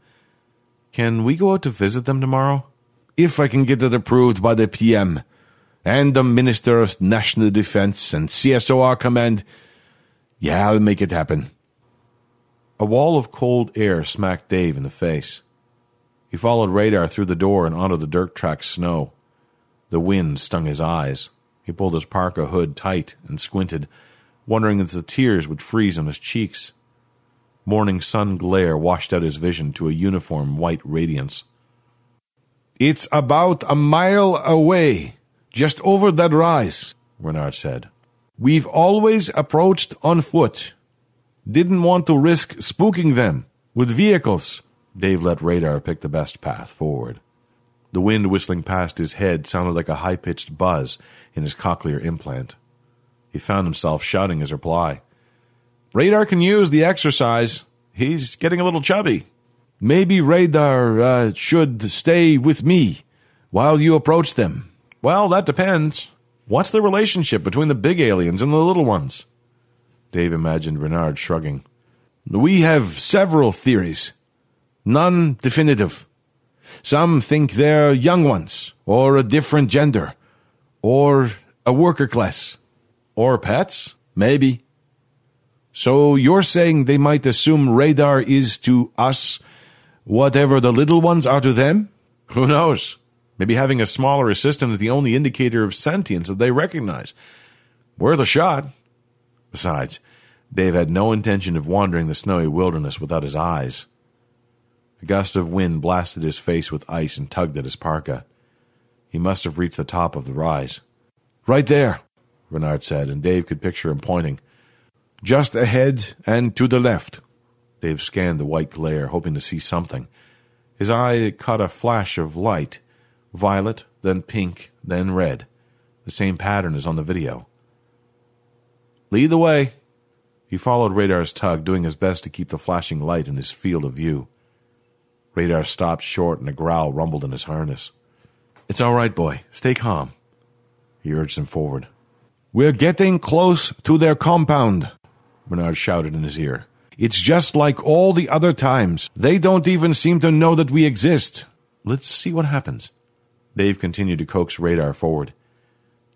Can we go out to visit them tomorrow? If I can get it approved by the PM and the Minister of National Defense and CSOR Command. Yeah, I'll make it happen. A wall of cold air smacked Dave in the face. He followed Radar through the door and onto the dirt track snow. The wind stung his eyes. He pulled his parka hood tight and squinted, wondering if the tears would freeze on his cheeks. Morning sun glare washed out his vision to a uniform white radiance. It's about a mile away, just over that rise, Renard said. We've always approached on foot. Didn't want to risk spooking them with vehicles. Dave let Radar pick the best path forward. The wind whistling past his head sounded like a high pitched buzz in his cochlear implant. He found himself shouting his reply. Radar can use the exercise. He's getting a little chubby. Maybe Radar uh, should stay with me while you approach them. Well, that depends. What's the relationship between the big aliens and the little ones? Dave imagined Renard shrugging. We have several theories, none definitive. Some think they're young ones, or a different gender, or a worker class. Or pets? Maybe. So you're saying they might assume radar is to us whatever the little ones are to them? Who knows? Maybe having a smaller assistant is the only indicator of sentience that they recognize. Worth a shot. Besides, Dave had no intention of wandering the snowy wilderness without his eyes. A gust of wind blasted his face with ice and tugged at his parka. He must have reached the top of the rise. Right there, Renard said, and Dave could picture him pointing. Just ahead and to the left. Dave scanned the white glare, hoping to see something. His eye caught a flash of light violet, then pink, then red. The same pattern as on the video. Lead the way. He followed Radar's tug, doing his best to keep the flashing light in his field of view. Radar stopped short and a growl rumbled in his harness. It's all right, boy. Stay calm. He urged him forward. We're getting close to their compound, Renard shouted in his ear. It's just like all the other times. They don't even seem to know that we exist. Let's see what happens. Dave continued to coax Radar forward.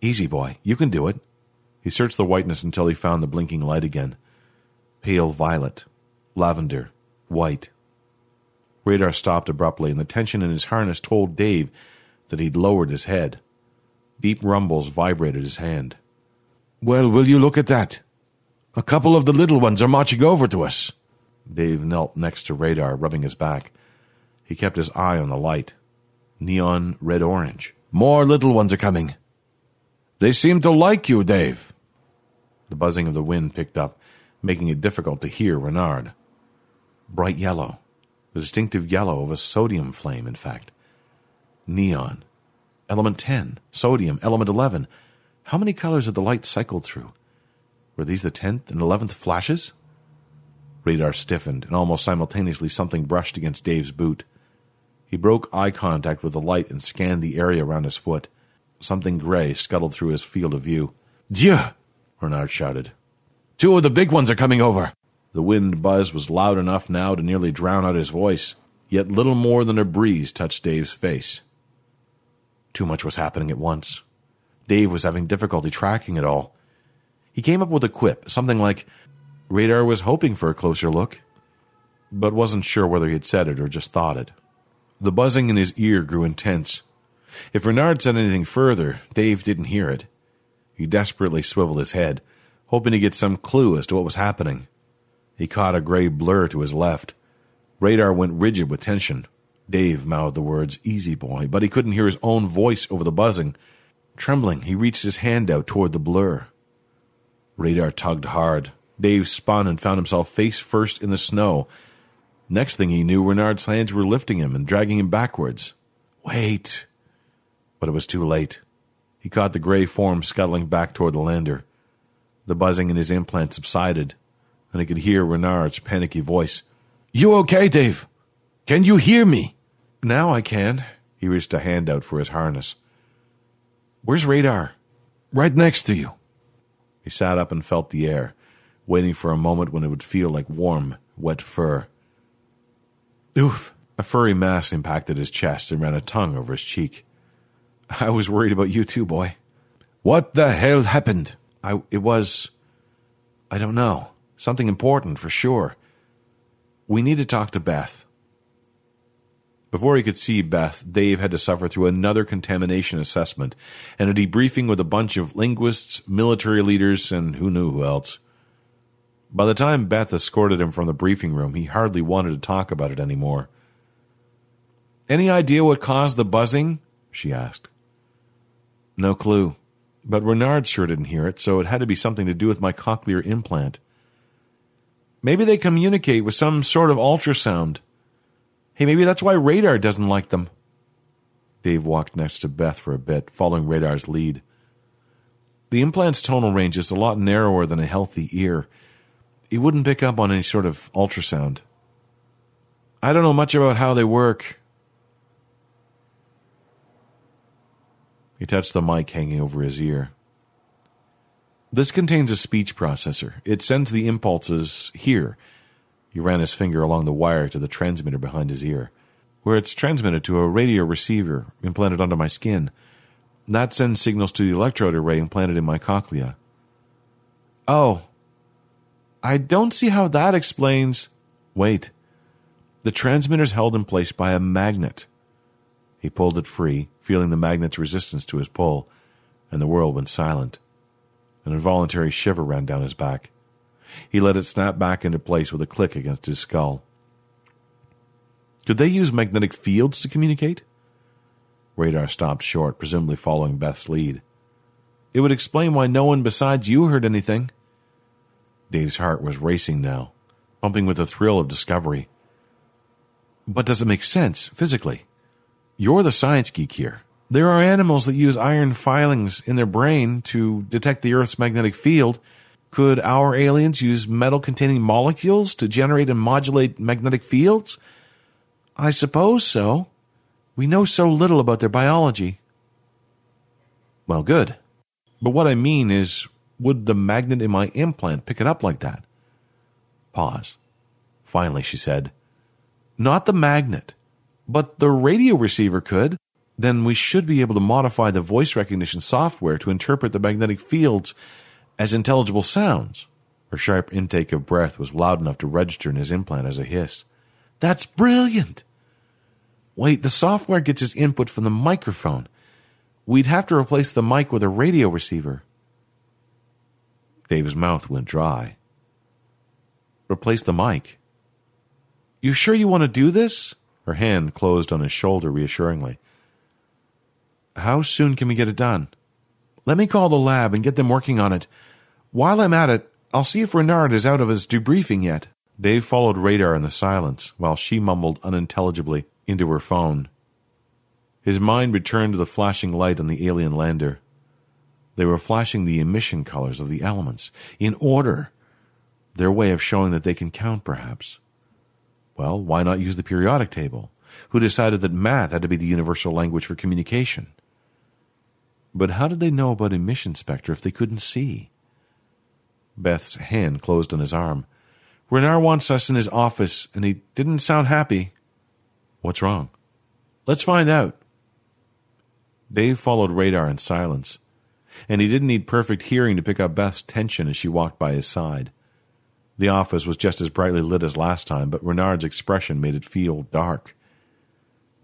Easy, boy. You can do it. He searched the whiteness until he found the blinking light again. Pale violet, lavender, white. Radar stopped abruptly, and the tension in his harness told Dave that he'd lowered his head. Deep rumbles vibrated his hand. Well, will you look at that? A couple of the little ones are marching over to us. Dave knelt next to Radar, rubbing his back. He kept his eye on the light. Neon red orange. More little ones are coming. They seem to like you, Dave. The buzzing of the wind picked up, making it difficult to hear Renard. Bright yellow. The distinctive yellow of a sodium flame, in fact. Neon. Element 10. Sodium. Element 11. How many colors had the light cycled through? Were these the tenth and eleventh flashes? Radar stiffened, and almost simultaneously something brushed against Dave's boot. He broke eye contact with the light and scanned the area around his foot. Something gray scuttled through his field of view. Dieu! Renard shouted. Two of the big ones are coming over. The wind buzz was loud enough now to nearly drown out his voice, yet little more than a breeze touched Dave's face. Too much was happening at once. Dave was having difficulty tracking it all. He came up with a quip, something like, Radar was hoping for a closer look, but wasn't sure whether he had said it or just thought it. The buzzing in his ear grew intense. If Renard said anything further, Dave didn't hear it. He desperately swiveled his head, hoping to get some clue as to what was happening. He caught a gray blur to his left. Radar went rigid with tension. Dave mouthed the words, Easy boy, but he couldn't hear his own voice over the buzzing. Trembling, he reached his hand out toward the blur. Radar tugged hard. Dave spun and found himself face first in the snow. Next thing he knew, Renard's hands were lifting him and dragging him backwards. Wait! But it was too late. He caught the gray form scuttling back toward the lander. The buzzing in his implant subsided, and he could hear Renard's panicky voice. You okay, Dave? Can you hear me? Now I can. He reached a hand out for his harness. Where's Radar? Right next to you. He sat up and felt the air, waiting for a moment when it would feel like warm, wet fur. Oof! A furry mass impacted his chest and ran a tongue over his cheek. I was worried about you too, boy. What the hell happened? I it was I don't know. Something important for sure. We need to talk to Beth. Before he could see Beth, Dave had to suffer through another contamination assessment and a debriefing with a bunch of linguists, military leaders, and who knew who else. By the time Beth escorted him from the briefing room, he hardly wanted to talk about it anymore. Any idea what caused the buzzing? she asked. No clue. But Renard sure didn't hear it, so it had to be something to do with my cochlear implant. Maybe they communicate with some sort of ultrasound. Hey, maybe that's why Radar doesn't like them. Dave walked next to Beth for a bit, following Radar's lead. The implant's tonal range is a lot narrower than a healthy ear. It wouldn't pick up on any sort of ultrasound. I don't know much about how they work. He touched the mic hanging over his ear. This contains a speech processor. It sends the impulses here he ran his finger along the wire to the transmitter behind his ear, where it's transmitted to a radio receiver implanted under my skin. That sends signals to the electrode array implanted in my cochlea. Oh, I don't see how that explains. Wait. The transmitter's held in place by a magnet. He pulled it free, feeling the magnet's resistance to his pull, and the world went silent. An involuntary shiver ran down his back. He let it snap back into place with a click against his skull. Could they use magnetic fields to communicate? Radar stopped short, presumably following Beth's lead. It would explain why no one besides you heard anything. Dave's heart was racing now, pumping with the thrill of discovery. But does it make sense physically? You're the science geek here. There are animals that use iron filings in their brain to detect the Earth's magnetic field. Could our aliens use metal containing molecules to generate and modulate magnetic fields? I suppose so. We know so little about their biology. Well, good. But what I mean is, would the magnet in my implant pick it up like that? Pause. Finally, she said, Not the magnet, but the radio receiver could. Then we should be able to modify the voice recognition software to interpret the magnetic fields as intelligible sounds. Her sharp intake of breath was loud enough to register in his implant as a hiss. That's brilliant! Wait, the software gets its input from the microphone. We'd have to replace the mic with a radio receiver. Dave's mouth went dry. Replace the mic. You sure you want to do this? Her hand closed on his shoulder reassuringly. How soon can we get it done? Let me call the lab and get them working on it. While I'm at it, I'll see if Renard is out of his debriefing yet. Dave followed Radar in the silence while she mumbled unintelligibly into her phone. His mind returned to the flashing light on the alien lander. They were flashing the emission colors of the elements in order, their way of showing that they can count, perhaps. Well, why not use the periodic table? Who decided that math had to be the universal language for communication? But how did they know about emission spectra if they couldn't see? Beth's hand closed on his arm. Renard wants us in his office, and he didn't sound happy. What's wrong? Let's find out. Dave followed Radar in silence, and he didn't need perfect hearing to pick up Beth's tension as she walked by his side. The office was just as brightly lit as last time, but Renard's expression made it feel dark.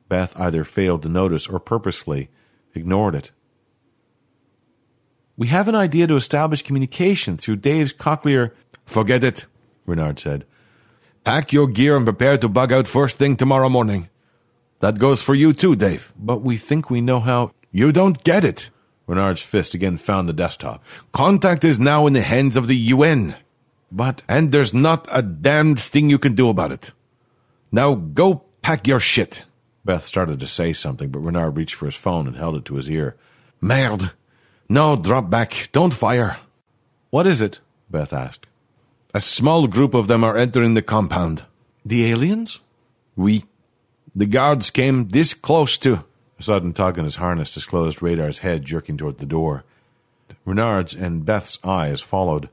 Beth either failed to notice or purposely ignored it. We have an idea to establish communication through Dave's cochlear. Forget it, Renard said. Pack your gear and prepare to bug out first thing tomorrow morning. That goes for you too, Dave. But we think we know how. You don't get it. Renard's fist again found the desktop. Contact is now in the hands of the UN. But. And there's not a damned thing you can do about it. Now go pack your shit. Beth started to say something, but Renard reached for his phone and held it to his ear. Merde. No, drop back. Don't fire. What is it? Beth asked. A small group of them are entering the compound. The aliens? We. The guards came this close to. A sudden tug on his harness disclosed Radar's head jerking toward the door. Renard's and Beth's eyes followed.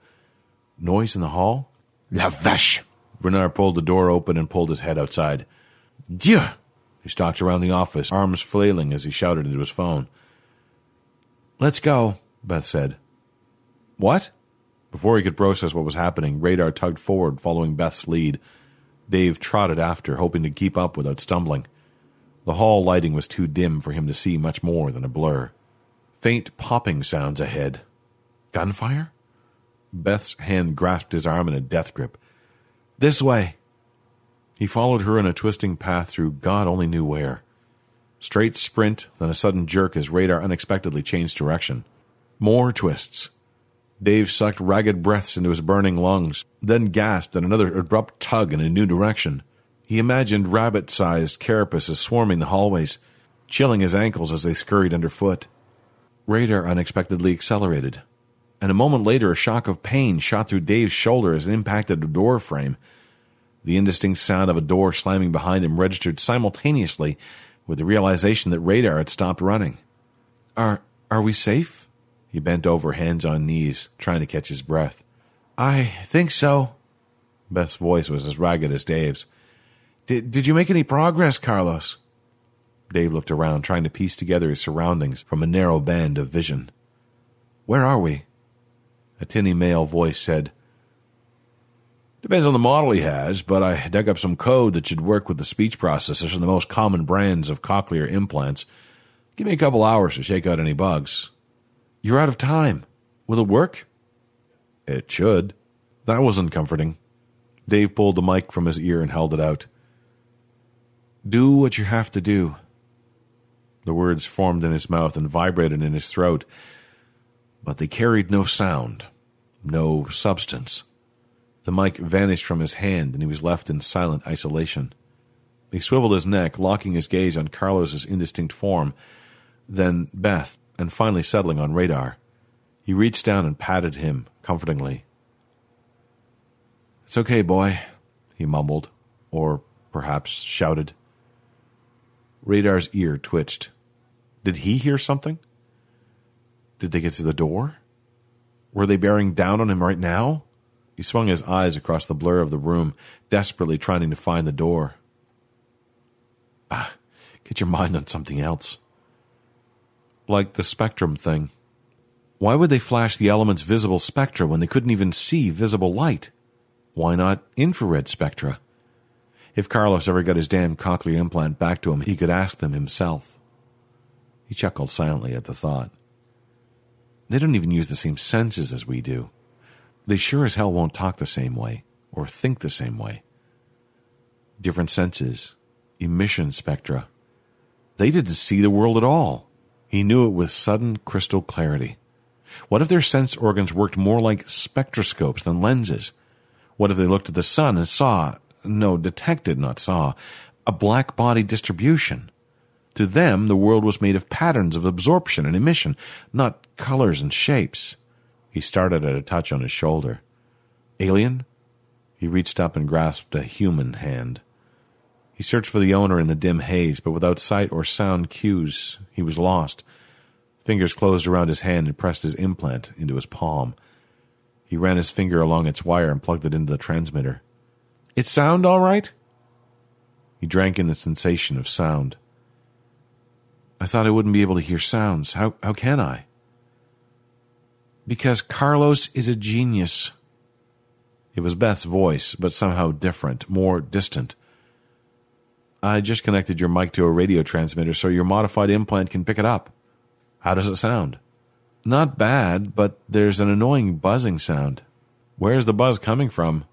Noise in the hall? La vache! Renard pulled the door open and pulled his head outside. Dieu! He stalked around the office, arms flailing as he shouted into his phone. Let's go, Beth said. What? Before he could process what was happening, Radar tugged forward, following Beth's lead. Dave trotted after, hoping to keep up without stumbling. The hall lighting was too dim for him to see much more than a blur. Faint popping sounds ahead. Gunfire? Beth's hand grasped his arm in a death grip. This way. He followed her in a twisting path through God only knew where. Straight sprint, then a sudden jerk as radar unexpectedly changed direction. More twists. Dave sucked ragged breaths into his burning lungs, then gasped at another abrupt tug in a new direction. He imagined rabbit sized carapaces swarming the hallways, chilling his ankles as they scurried underfoot. Radar unexpectedly accelerated, and a moment later a shock of pain shot through Dave's shoulder as it impacted a door frame. The indistinct sound of a door slamming behind him registered simultaneously with the realization that Radar had stopped running. Are are we safe? He bent over, hands on knees, trying to catch his breath. I think so. Beth's voice was as ragged as Dave's. Did, did you make any progress, Carlos? Dave looked around, trying to piece together his surroundings from a narrow band of vision. Where are we? A tinny male voice said, Depends on the model he has, but I dug up some code that should work with the speech processors and the most common brands of cochlear implants. Give me a couple hours to shake out any bugs. You're out of time. Will it work? It should. That wasn't comforting. Dave pulled the mic from his ear and held it out. Do what you have to do. The words formed in his mouth and vibrated in his throat, but they carried no sound, no substance. The mic vanished from his hand, and he was left in silent isolation. He swiveled his neck, locking his gaze on Carlos's indistinct form, then Beth, and finally settling on Radar. He reached down and patted him comfortingly. It's okay, boy, he mumbled, or perhaps shouted. Radar's ear twitched. Did he hear something? Did they get through the door? Were they bearing down on him right now? He swung his eyes across the blur of the room, desperately trying to find the door. Ah, get your mind on something else. Like the spectrum thing. Why would they flash the element's visible spectra when they couldn't even see visible light? Why not infrared spectra? If Carlos ever got his damn cochlear implant back to him, he could ask them himself. He chuckled silently at the thought. They don't even use the same senses as we do. They sure as hell won't talk the same way or think the same way. Different senses, emission spectra. They didn't see the world at all. He knew it with sudden crystal clarity. What if their sense organs worked more like spectroscopes than lenses? What if they looked at the sun and saw, no, detected, not saw, a black body distribution? To them, the world was made of patterns of absorption and emission, not colors and shapes. He started at a touch on his shoulder. Alien? He reached up and grasped a human hand. He searched for the owner in the dim haze, but without sight or sound cues, he was lost. Fingers closed around his hand and pressed his implant into his palm. He ran his finger along its wire and plugged it into the transmitter. It sound all right? He drank in the sensation of sound. I thought I wouldn't be able to hear sounds. How, how can I? Because Carlos is a genius. It was Beth's voice, but somehow different, more distant. I just connected your mic to a radio transmitter so your modified implant can pick it up. How does it sound? Not bad, but there's an annoying buzzing sound. Where's the buzz coming from?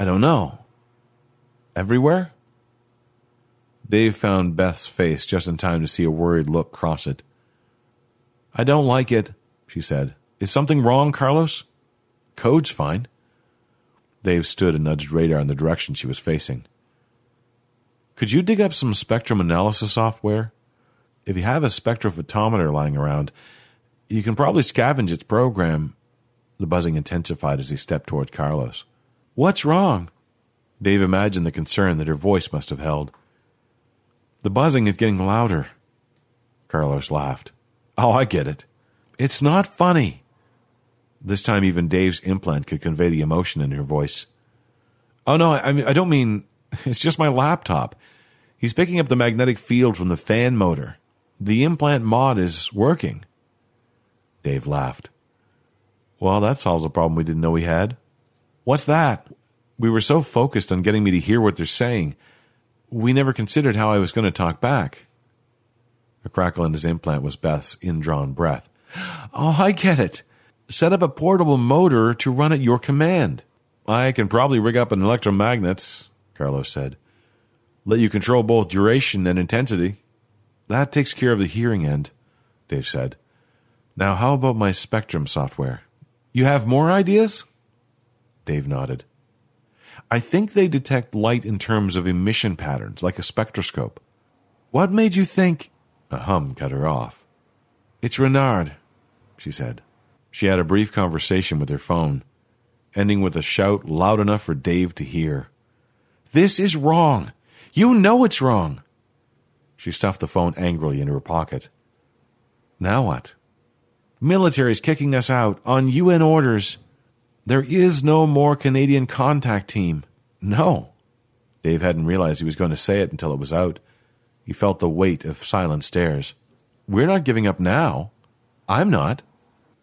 I don't know. Everywhere? Dave found Beth's face just in time to see a worried look cross it. I don't like it, she said. Is something wrong, Carlos? Code's fine. Dave stood and nudged Radar in the direction she was facing. Could you dig up some spectrum analysis software? If you have a spectrophotometer lying around, you can probably scavenge its program. The buzzing intensified as he stepped toward Carlos. What's wrong? Dave imagined the concern that her voice must have held. The buzzing is getting louder. Carlos laughed. Oh, I get it. It's not funny. This time, even Dave's implant could convey the emotion in her voice. Oh, no, I, mean, I don't mean. It's just my laptop. He's picking up the magnetic field from the fan motor. The implant mod is working. Dave laughed. Well, that solves a problem we didn't know we had. What's that? We were so focused on getting me to hear what they're saying, we never considered how I was going to talk back. A crackle in his implant was Beth's indrawn breath. Oh, I get it. Set up a portable motor to run at your command. I can probably rig up an electromagnet, Carlos said. Let you control both duration and intensity. That takes care of the hearing end, Dave said. Now, how about my Spectrum software? You have more ideas? Dave nodded. I think they detect light in terms of emission patterns, like a spectroscope. What made you think? A hum cut her off. It's Renard, she said. She had a brief conversation with her phone, ending with a shout loud enough for Dave to hear. This is wrong. You know it's wrong. She stuffed the phone angrily into her pocket. Now what? Military's kicking us out on UN orders. There is no more Canadian contact team. No. Dave hadn't realized he was going to say it until it was out. He felt the weight of silent stares. We're not giving up now. I'm not.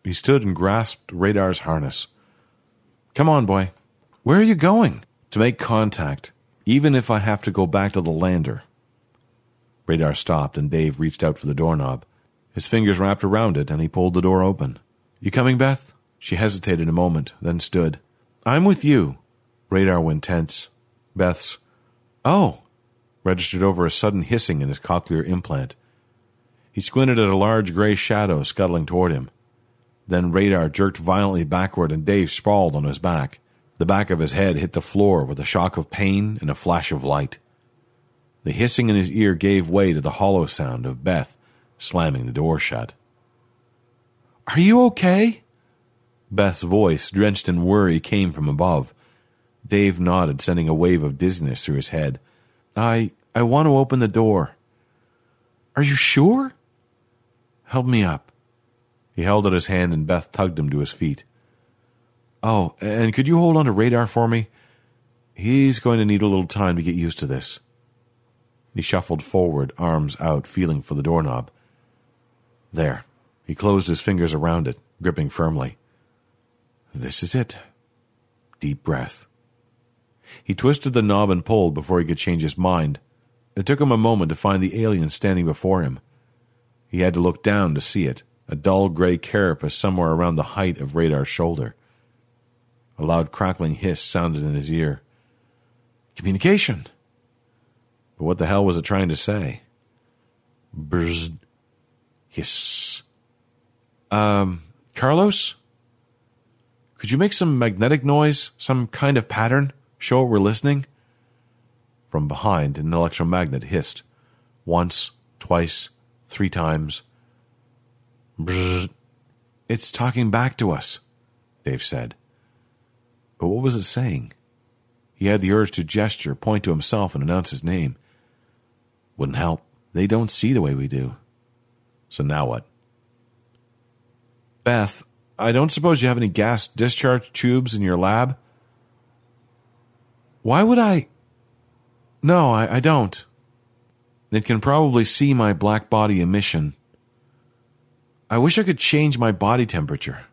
He stood and grasped Radar's harness. Come on, boy. Where are you going? To make contact, even if I have to go back to the lander. Radar stopped, and Dave reached out for the doorknob. His fingers wrapped around it, and he pulled the door open. You coming, Beth? She hesitated a moment, then stood. I'm with you. Radar went tense. Beth's, Oh, registered over a sudden hissing in his cochlear implant. He squinted at a large gray shadow scuttling toward him. Then radar jerked violently backward and Dave sprawled on his back. The back of his head hit the floor with a shock of pain and a flash of light. The hissing in his ear gave way to the hollow sound of Beth slamming the door shut. Are you okay? Beth's voice, drenched in worry, came from above. Dave nodded, sending a wave of dizziness through his head. I I want to open the door. Are you sure? Help me up. He held out his hand and Beth tugged him to his feet. Oh, and could you hold on to radar for me? He's going to need a little time to get used to this. He shuffled forward, arms out, feeling for the doorknob. There. He closed his fingers around it, gripping firmly. This is it. Deep breath. He twisted the knob and pulled before he could change his mind. It took him a moment to find the alien standing before him. He had to look down to see it, a dull gray carapace somewhere around the height of Radar's shoulder. A loud crackling hiss sounded in his ear. Communication! But what the hell was it trying to say? Brz. Hiss. Um, Carlos? Could you make some magnetic noise? Some kind of pattern? Show we're listening? From behind, an electromagnet hissed. Once, twice, three times. Brrr. It's talking back to us, Dave said. But what was it saying? He had the urge to gesture, point to himself, and announce his name. Wouldn't help. They don't see the way we do. So now what? Beth, I don't suppose you have any gas discharge tubes in your lab? Why would I? No, I, I don't. It can probably see my black body emission. I wish I could change my body temperature.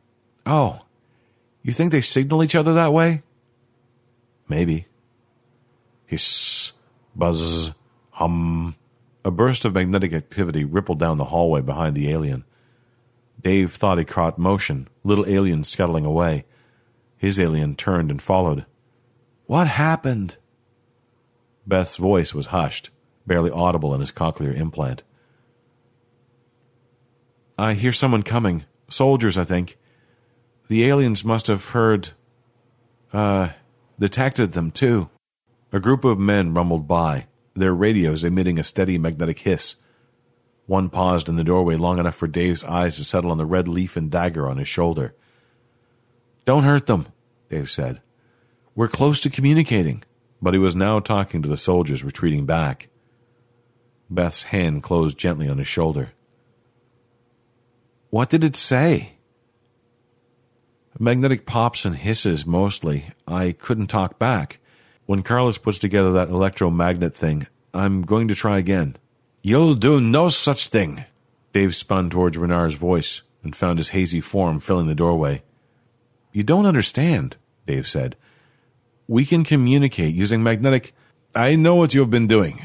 Oh, you think they signal each other that way? Maybe. Hiss, buzz, hum. A burst of magnetic activity rippled down the hallway behind the alien. Dave thought he caught motion, little alien scuttling away. His alien turned and followed. What happened? Beth's voice was hushed, barely audible in his cochlear implant. I hear someone coming. Soldiers, I think. The aliens must have heard. uh. detected them, too. A group of men rumbled by, their radios emitting a steady magnetic hiss. One paused in the doorway long enough for Dave's eyes to settle on the red leaf and dagger on his shoulder. Don't hurt them, Dave said. We're close to communicating. But he was now talking to the soldiers retreating back. Beth's hand closed gently on his shoulder. What did it say? Magnetic pops and hisses mostly. I couldn't talk back. When Carlos puts together that electromagnet thing, I'm going to try again. You'll do no such thing. Dave spun towards Renard's voice and found his hazy form filling the doorway. You don't understand, Dave said. We can communicate using magnetic. I know what you've been doing,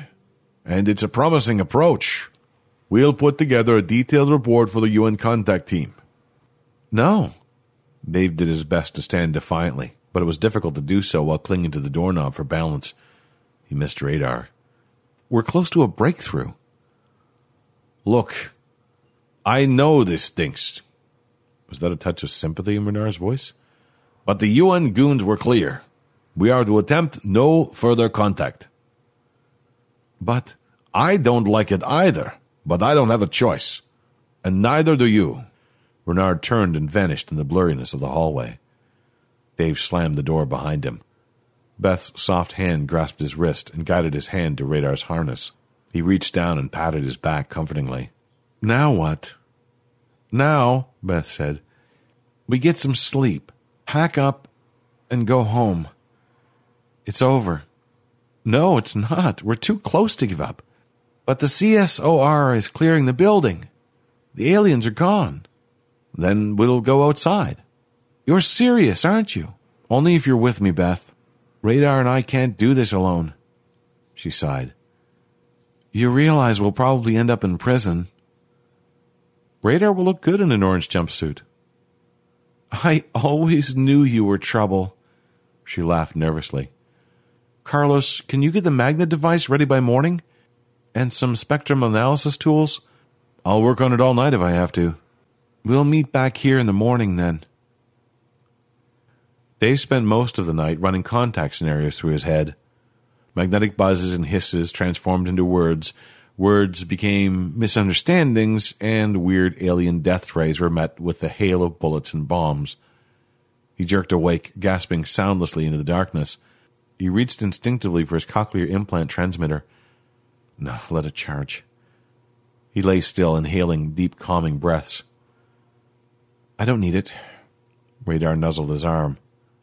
and it's a promising approach. We'll put together a detailed report for the UN contact team. No. Dave did his best to stand defiantly, but it was difficult to do so while clinging to the doorknob for balance. He missed radar. We're close to a breakthrough. Look, I know this stinks. Was that a touch of sympathy in Renard's voice? But the UN goons were clear. We are to attempt no further contact. But I don't like it either, but I don't have a choice. And neither do you. Renard turned and vanished in the blurriness of the hallway. Dave slammed the door behind him. Beth's soft hand grasped his wrist and guided his hand to Radar's harness. He reached down and patted his back comfortingly. Now what? Now, Beth said, we get some sleep, pack up, and go home. It's over. No, it's not. We're too close to give up. But the CSOR is clearing the building. The aliens are gone. Then we'll go outside. You're serious, aren't you? Only if you're with me, Beth. Radar and I can't do this alone. She sighed. You realize we'll probably end up in prison. Radar will look good in an orange jumpsuit. I always knew you were trouble. She laughed nervously. Carlos, can you get the magnet device ready by morning? And some spectrum analysis tools? I'll work on it all night if I have to. We'll meet back here in the morning then. Dave spent most of the night running contact scenarios through his head. Magnetic buzzes and hisses transformed into words. Words became misunderstandings, and weird alien death thrays were met with the hail of bullets and bombs. He jerked awake, gasping soundlessly into the darkness. He reached instinctively for his cochlear implant transmitter. No, let it charge. He lay still, inhaling deep, calming breaths. I don't need it. Radar nuzzled his arm.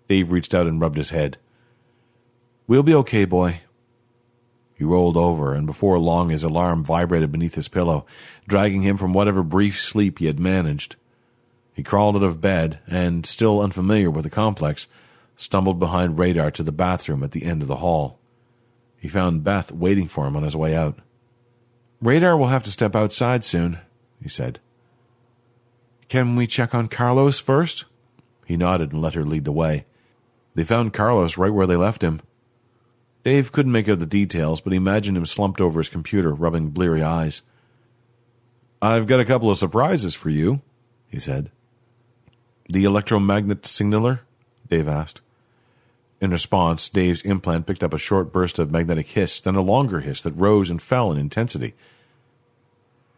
Dave reached out and rubbed his head. We'll be okay, boy. He rolled over, and before long his alarm vibrated beneath his pillow, dragging him from whatever brief sleep he had managed. He crawled out of bed, and, still unfamiliar with the complex, stumbled behind Radar to the bathroom at the end of the hall. He found Beth waiting for him on his way out. Radar will have to step outside soon, he said. Can we check on Carlos first? He nodded and let her lead the way. They found Carlos right where they left him. Dave couldn't make out the details, but he imagined him slumped over his computer, rubbing bleary eyes. I've got a couple of surprises for you, he said. The electromagnet signaler? Dave asked. In response, Dave's implant picked up a short burst of magnetic hiss, then a longer hiss that rose and fell in intensity.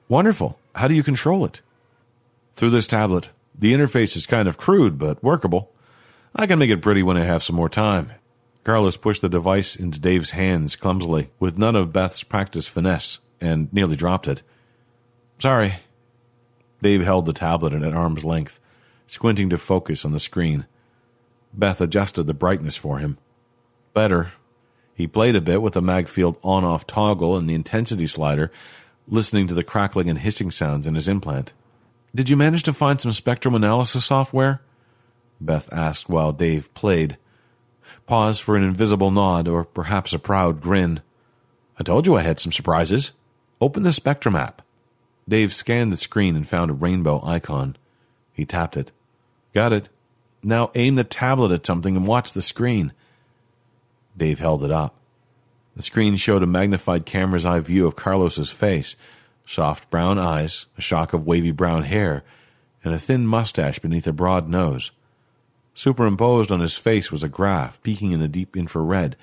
Wonderful. How do you control it? Through this tablet. The interface is kind of crude, but workable. I can make it pretty when I have some more time. Carlos pushed the device into Dave's hands clumsily, with none of Beth's practiced finesse, and nearly dropped it. Sorry. Dave held the tablet at arm's length, squinting to focus on the screen. Beth adjusted the brightness for him. Better. He played a bit with the Magfield on off toggle and the intensity slider, listening to the crackling and hissing sounds in his implant. Did you manage to find some spectrum analysis software? Beth asked while Dave played. Pause for an invisible nod or perhaps a proud grin. I told you I had some surprises. Open the Spectrum app. Dave scanned the screen and found a rainbow icon. He tapped it. Got it. Now aim the tablet at something and watch the screen. Dave held it up. The screen showed a magnified camera's eye view of Carlos's face, soft brown eyes, a shock of wavy brown hair, and a thin mustache beneath a broad nose. Superimposed on his face was a graph peeking in the deep infrared,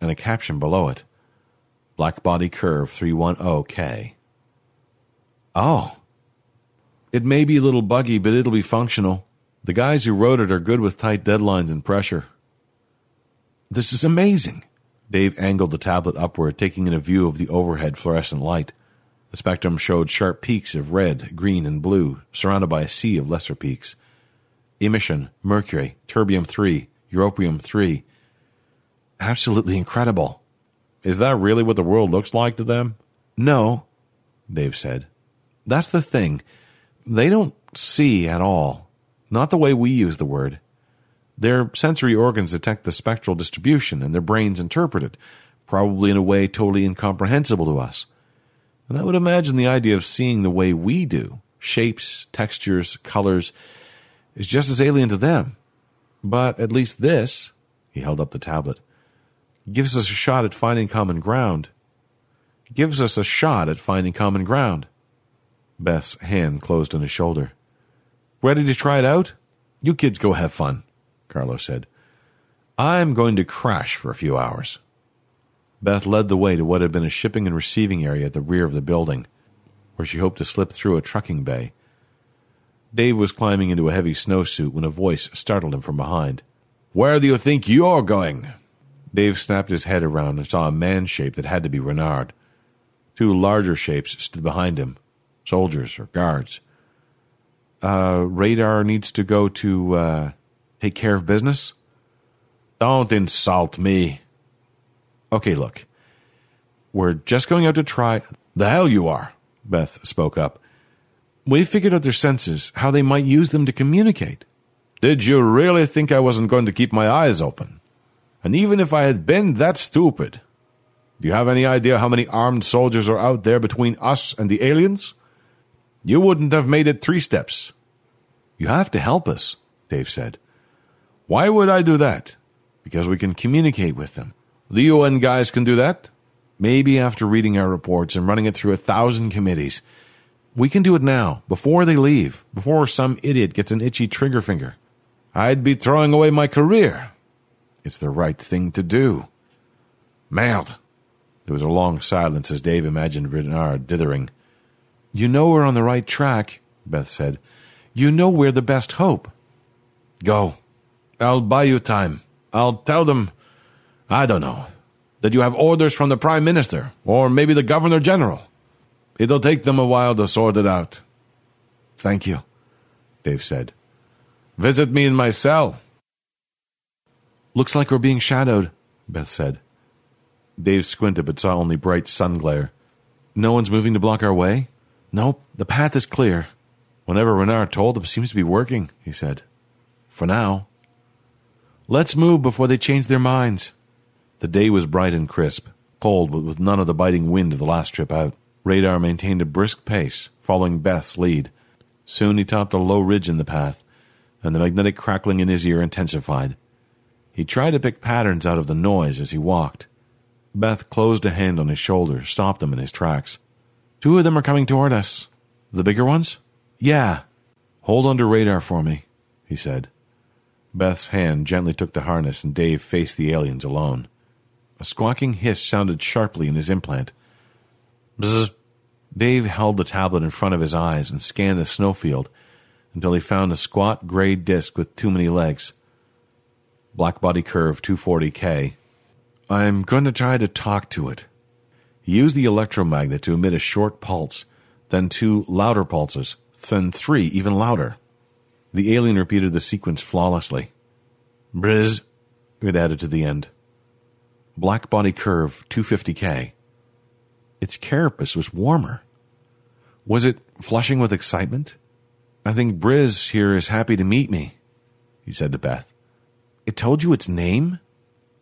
and a caption below it. Black body curve 310K. Oh. It may be a little buggy, but it'll be functional. The guys who wrote it are good with tight deadlines and pressure. This is amazing. Dave angled the tablet upward, taking in a view of the overhead fluorescent light. The spectrum showed sharp peaks of red, green, and blue, surrounded by a sea of lesser peaks. Emission, mercury, terbium 3, europium 3. Absolutely incredible. Is that really what the world looks like to them? No, Dave said. That's the thing. They don't see at all not the way we use the word. Their sensory organs detect the spectral distribution and their brains interpret it, probably in a way totally incomprehensible to us. And I would imagine the idea of seeing the way we do, shapes, textures, colors, is just as alien to them. But at least this, he held up the tablet, gives us a shot at finding common ground. Gives us a shot at finding common ground. Beth's hand closed on his shoulder. Ready to try it out? You kids go have fun, Carlos said. I'm going to crash for a few hours. Beth led the way to what had been a shipping and receiving area at the rear of the building, where she hoped to slip through a trucking bay. Dave was climbing into a heavy snowsuit when a voice startled him from behind. Where do you think you're going? Dave snapped his head around and saw a man shape that had to be Renard. Two larger shapes stood behind him, soldiers or guards uh, radar needs to go to uh, take care of business? Don't insult me. Okay, look. We're just going out to try. The hell you are, Beth spoke up. We figured out their senses, how they might use them to communicate. Did you really think I wasn't going to keep my eyes open? And even if I had been that stupid, do you have any idea how many armed soldiers are out there between us and the aliens? You wouldn't have made it three steps. You have to help us, Dave said. Why would I do that? Because we can communicate with them. The UN guys can do that. Maybe after reading our reports and running it through a thousand committees. We can do it now, before they leave, before some idiot gets an itchy trigger finger. I'd be throwing away my career. It's the right thing to do. Merde. There was a long silence as Dave imagined Renard dithering. You know we're on the right track, Beth said. You know we're the best hope. Go. I'll buy you time. I'll tell them, I don't know, that you have orders from the Prime Minister, or maybe the Governor General. It'll take them a while to sort it out. Thank you, Dave said. Visit me in my cell. Looks like we're being shadowed, Beth said. Dave squinted but saw only bright sun glare. No one's moving to block our way? Nope, the path is clear. Whenever Renard told him, seems to be working, he said. For now. Let's move before they change their minds. The day was bright and crisp, cold but with none of the biting wind of the last trip out. Radar maintained a brisk pace, following Beth's lead. Soon he topped a low ridge in the path, and the magnetic crackling in his ear intensified. He tried to pick patterns out of the noise as he walked. Beth closed a hand on his shoulder, stopped him in his tracks. Two of them are coming toward us. The bigger ones? Yeah. Hold under radar for me, he said. Beth's hand gently took the harness, and Dave faced the aliens alone. A squawking hiss sounded sharply in his implant. Bzzz. Dave held the tablet in front of his eyes and scanned the snowfield until he found a squat gray disk with too many legs. Black body curve 240K. I'm going to try to talk to it. He used the electromagnet to emit a short pulse, then two louder pulses, then three even louder. The alien repeated the sequence flawlessly. Briz, it added to the end. Black body curve 250K. Its carapace was warmer. Was it flushing with excitement? I think Briz here is happy to meet me, he said to Beth. It told you its name?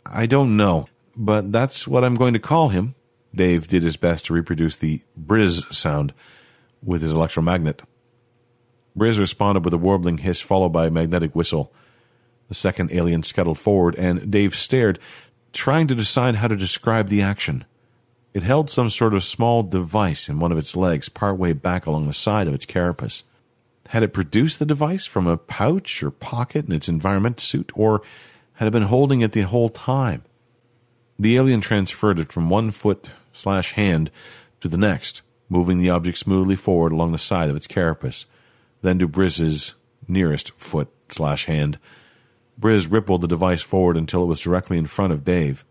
I don't know, but that's what I'm going to call him. Dave did his best to reproduce the Briz sound with his electromagnet. Briz responded with a warbling hiss followed by a magnetic whistle. The second alien scuttled forward, and Dave stared, trying to decide how to describe the action. It held some sort of small device in one of its legs, partway back along the side of its carapace. Had it produced the device from a pouch or pocket in its environment suit, or had it been holding it the whole time? The alien transferred it from one foot slash hand to the next, moving the object smoothly forward along the side of its carapace, then to Briz's nearest foot slash hand. Briz rippled the device forward until it was directly in front of Dave.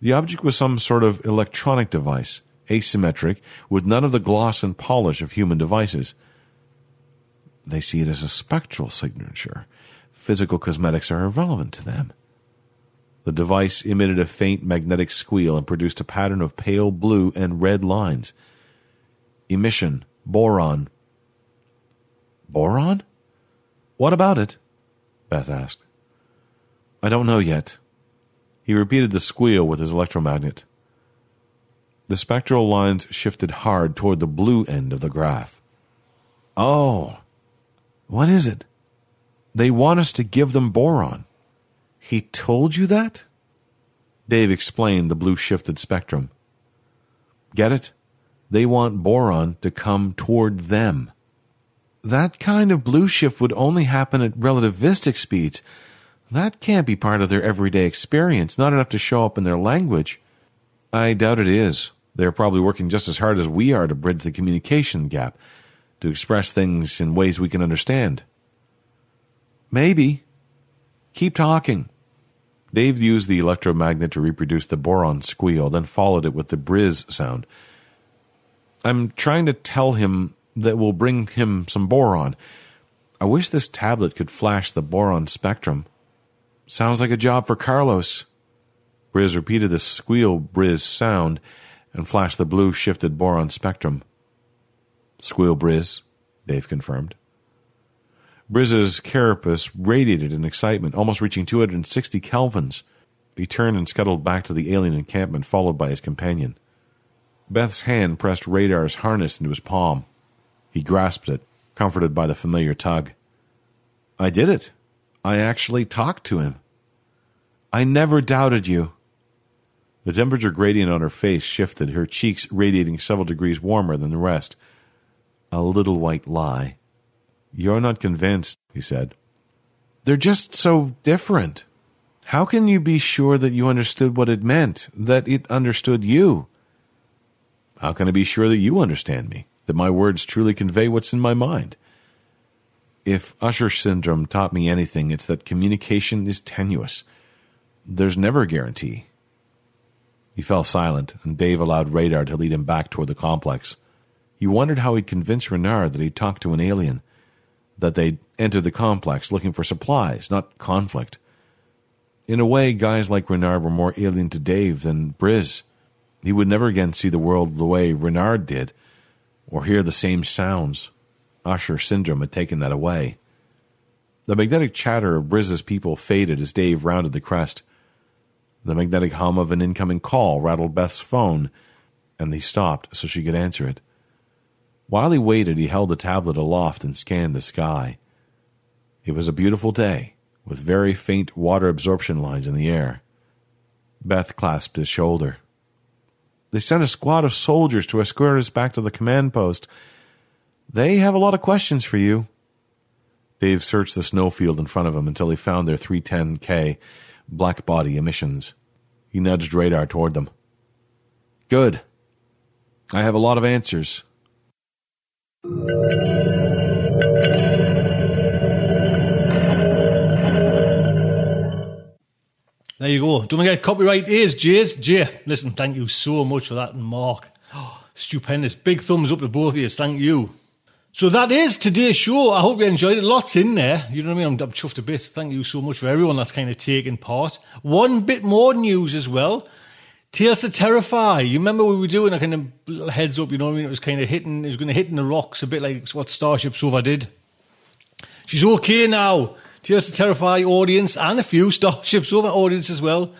The object was some sort of electronic device, asymmetric, with none of the gloss and polish of human devices. They see it as a spectral signature. Physical cosmetics are irrelevant to them. The device emitted a faint magnetic squeal and produced a pattern of pale blue and red lines. Emission, boron. Boron? What about it? Beth asked. I don't know yet. He repeated the squeal with his electromagnet. The spectral lines shifted hard toward the blue end of the graph. Oh, what is it? They want us to give them boron. He told you that? Dave explained the blue shifted spectrum. Get it? They want boron to come toward them. That kind of blue shift would only happen at relativistic speeds. That can't be part of their everyday experience, not enough to show up in their language. I doubt it is. They're probably working just as hard as we are to bridge the communication gap to express things in ways we can understand. Maybe. Keep talking. Dave used the electromagnet to reproduce the boron squeal, then followed it with the Briz sound. I'm trying to tell him that we'll bring him some boron. I wish this tablet could flash the boron spectrum. Sounds like a job for Carlos. Briz repeated the squeal Briz sound and flashed the blue shifted boron spectrum. Squeal Briz, Dave confirmed. Briz's carapace radiated in excitement, almost reaching 260 kelvins. He turned and scuttled back to the alien encampment, followed by his companion. Beth's hand pressed Radar's harness into his palm. He grasped it, comforted by the familiar tug. I did it. I actually talked to him. I never doubted you. The temperature gradient on her face shifted, her cheeks radiating several degrees warmer than the rest. A little white lie. You're not convinced, he said. They're just so different. How can you be sure that you understood what it meant, that it understood you? How can I be sure that you understand me, that my words truly convey what's in my mind? If Usher syndrome taught me anything, it's that communication is tenuous. There's never a guarantee. He fell silent, and Dave allowed Radar to lead him back toward the complex. He wondered how he'd convince Renard that he'd talked to an alien, that they'd entered the complex looking for supplies, not conflict. In a way, guys like Renard were more alien to Dave than Briz. He would never again see the world the way Renard did, or hear the same sounds. Usher syndrome had taken that away. The magnetic chatter of Briz's people faded as Dave rounded the crest. The magnetic hum of an incoming call rattled Beth's phone, and he stopped so she could answer it. While he waited, he held the tablet aloft and scanned the sky. It was a beautiful day, with very faint water absorption lines in the air. Beth clasped his shoulder. They sent a squad of soldiers to escort us back to the command post. They have a lot of questions for you. Dave searched the snowfield in front of him until he found their 310K black body emissions. He nudged radar toward them. Good. I have a lot of answers. There you go. Don't forget, copyright is Jay's. Jay, listen, thank you so much for that, Mark. Oh, stupendous. Big thumbs up to both of you. Thank you. So that is today's show. I hope you enjoyed it. Lots in there. You know what I mean? I'm, I'm chuffed a bit. Thank you so much for everyone that's kind of taken part. One bit more news as well. Tales to Terrify. You remember what we were doing a kind of heads up, you know what I mean? It was kind of hitting, it was going to hit in the rocks a bit like what Starship Sofa did. She's okay now. Tales to Terrify audience and a few Starship Sofa audience as well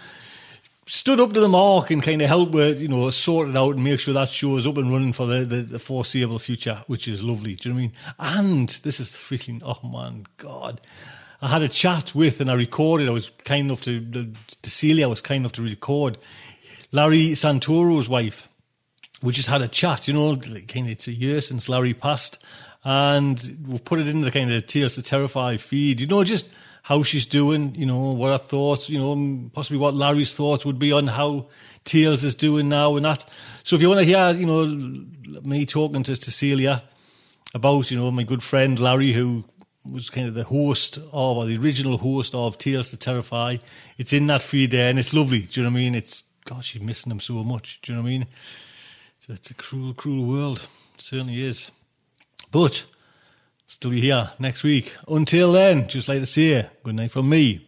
stood up to the mark and kind of helped with, you know, sort it out and make sure that show is up and running for the, the, the foreseeable future, which is lovely. Do you know what I mean? And this is freaking, oh man, God. I had a chat with and I recorded, I was kind enough to, to Celia, I was kind enough to record Larry Santoro's wife. We just had a chat, you know, kind of it's a year since Larry passed. And we've put it in the kind of Tales to Terrify feed, you know, just how she's doing, you know, what her thoughts, you know, possibly what Larry's thoughts would be on how Tales is doing now and that. So if you want to hear, you know, me talking to Cecilia about, you know, my good friend Larry, who was kind of the host of, or the original host of Tales to Terrify, it's in that feed there and it's lovely. Do you know what I mean? It's, gosh, she's missing him so much. Do you know what I mean? So it's a cruel, cruel world. It certainly is. But Still be here next week. Until then, just like to say, good night from me.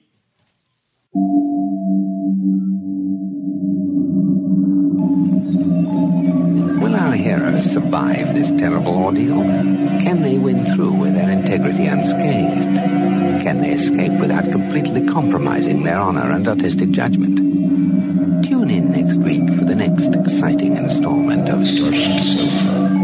Will our heroes survive this terrible ordeal? Can they win through with their integrity unscathed? Can they escape without completely compromising their honor and artistic judgment? Tune in next week for the next exciting installment of Starship Sofa.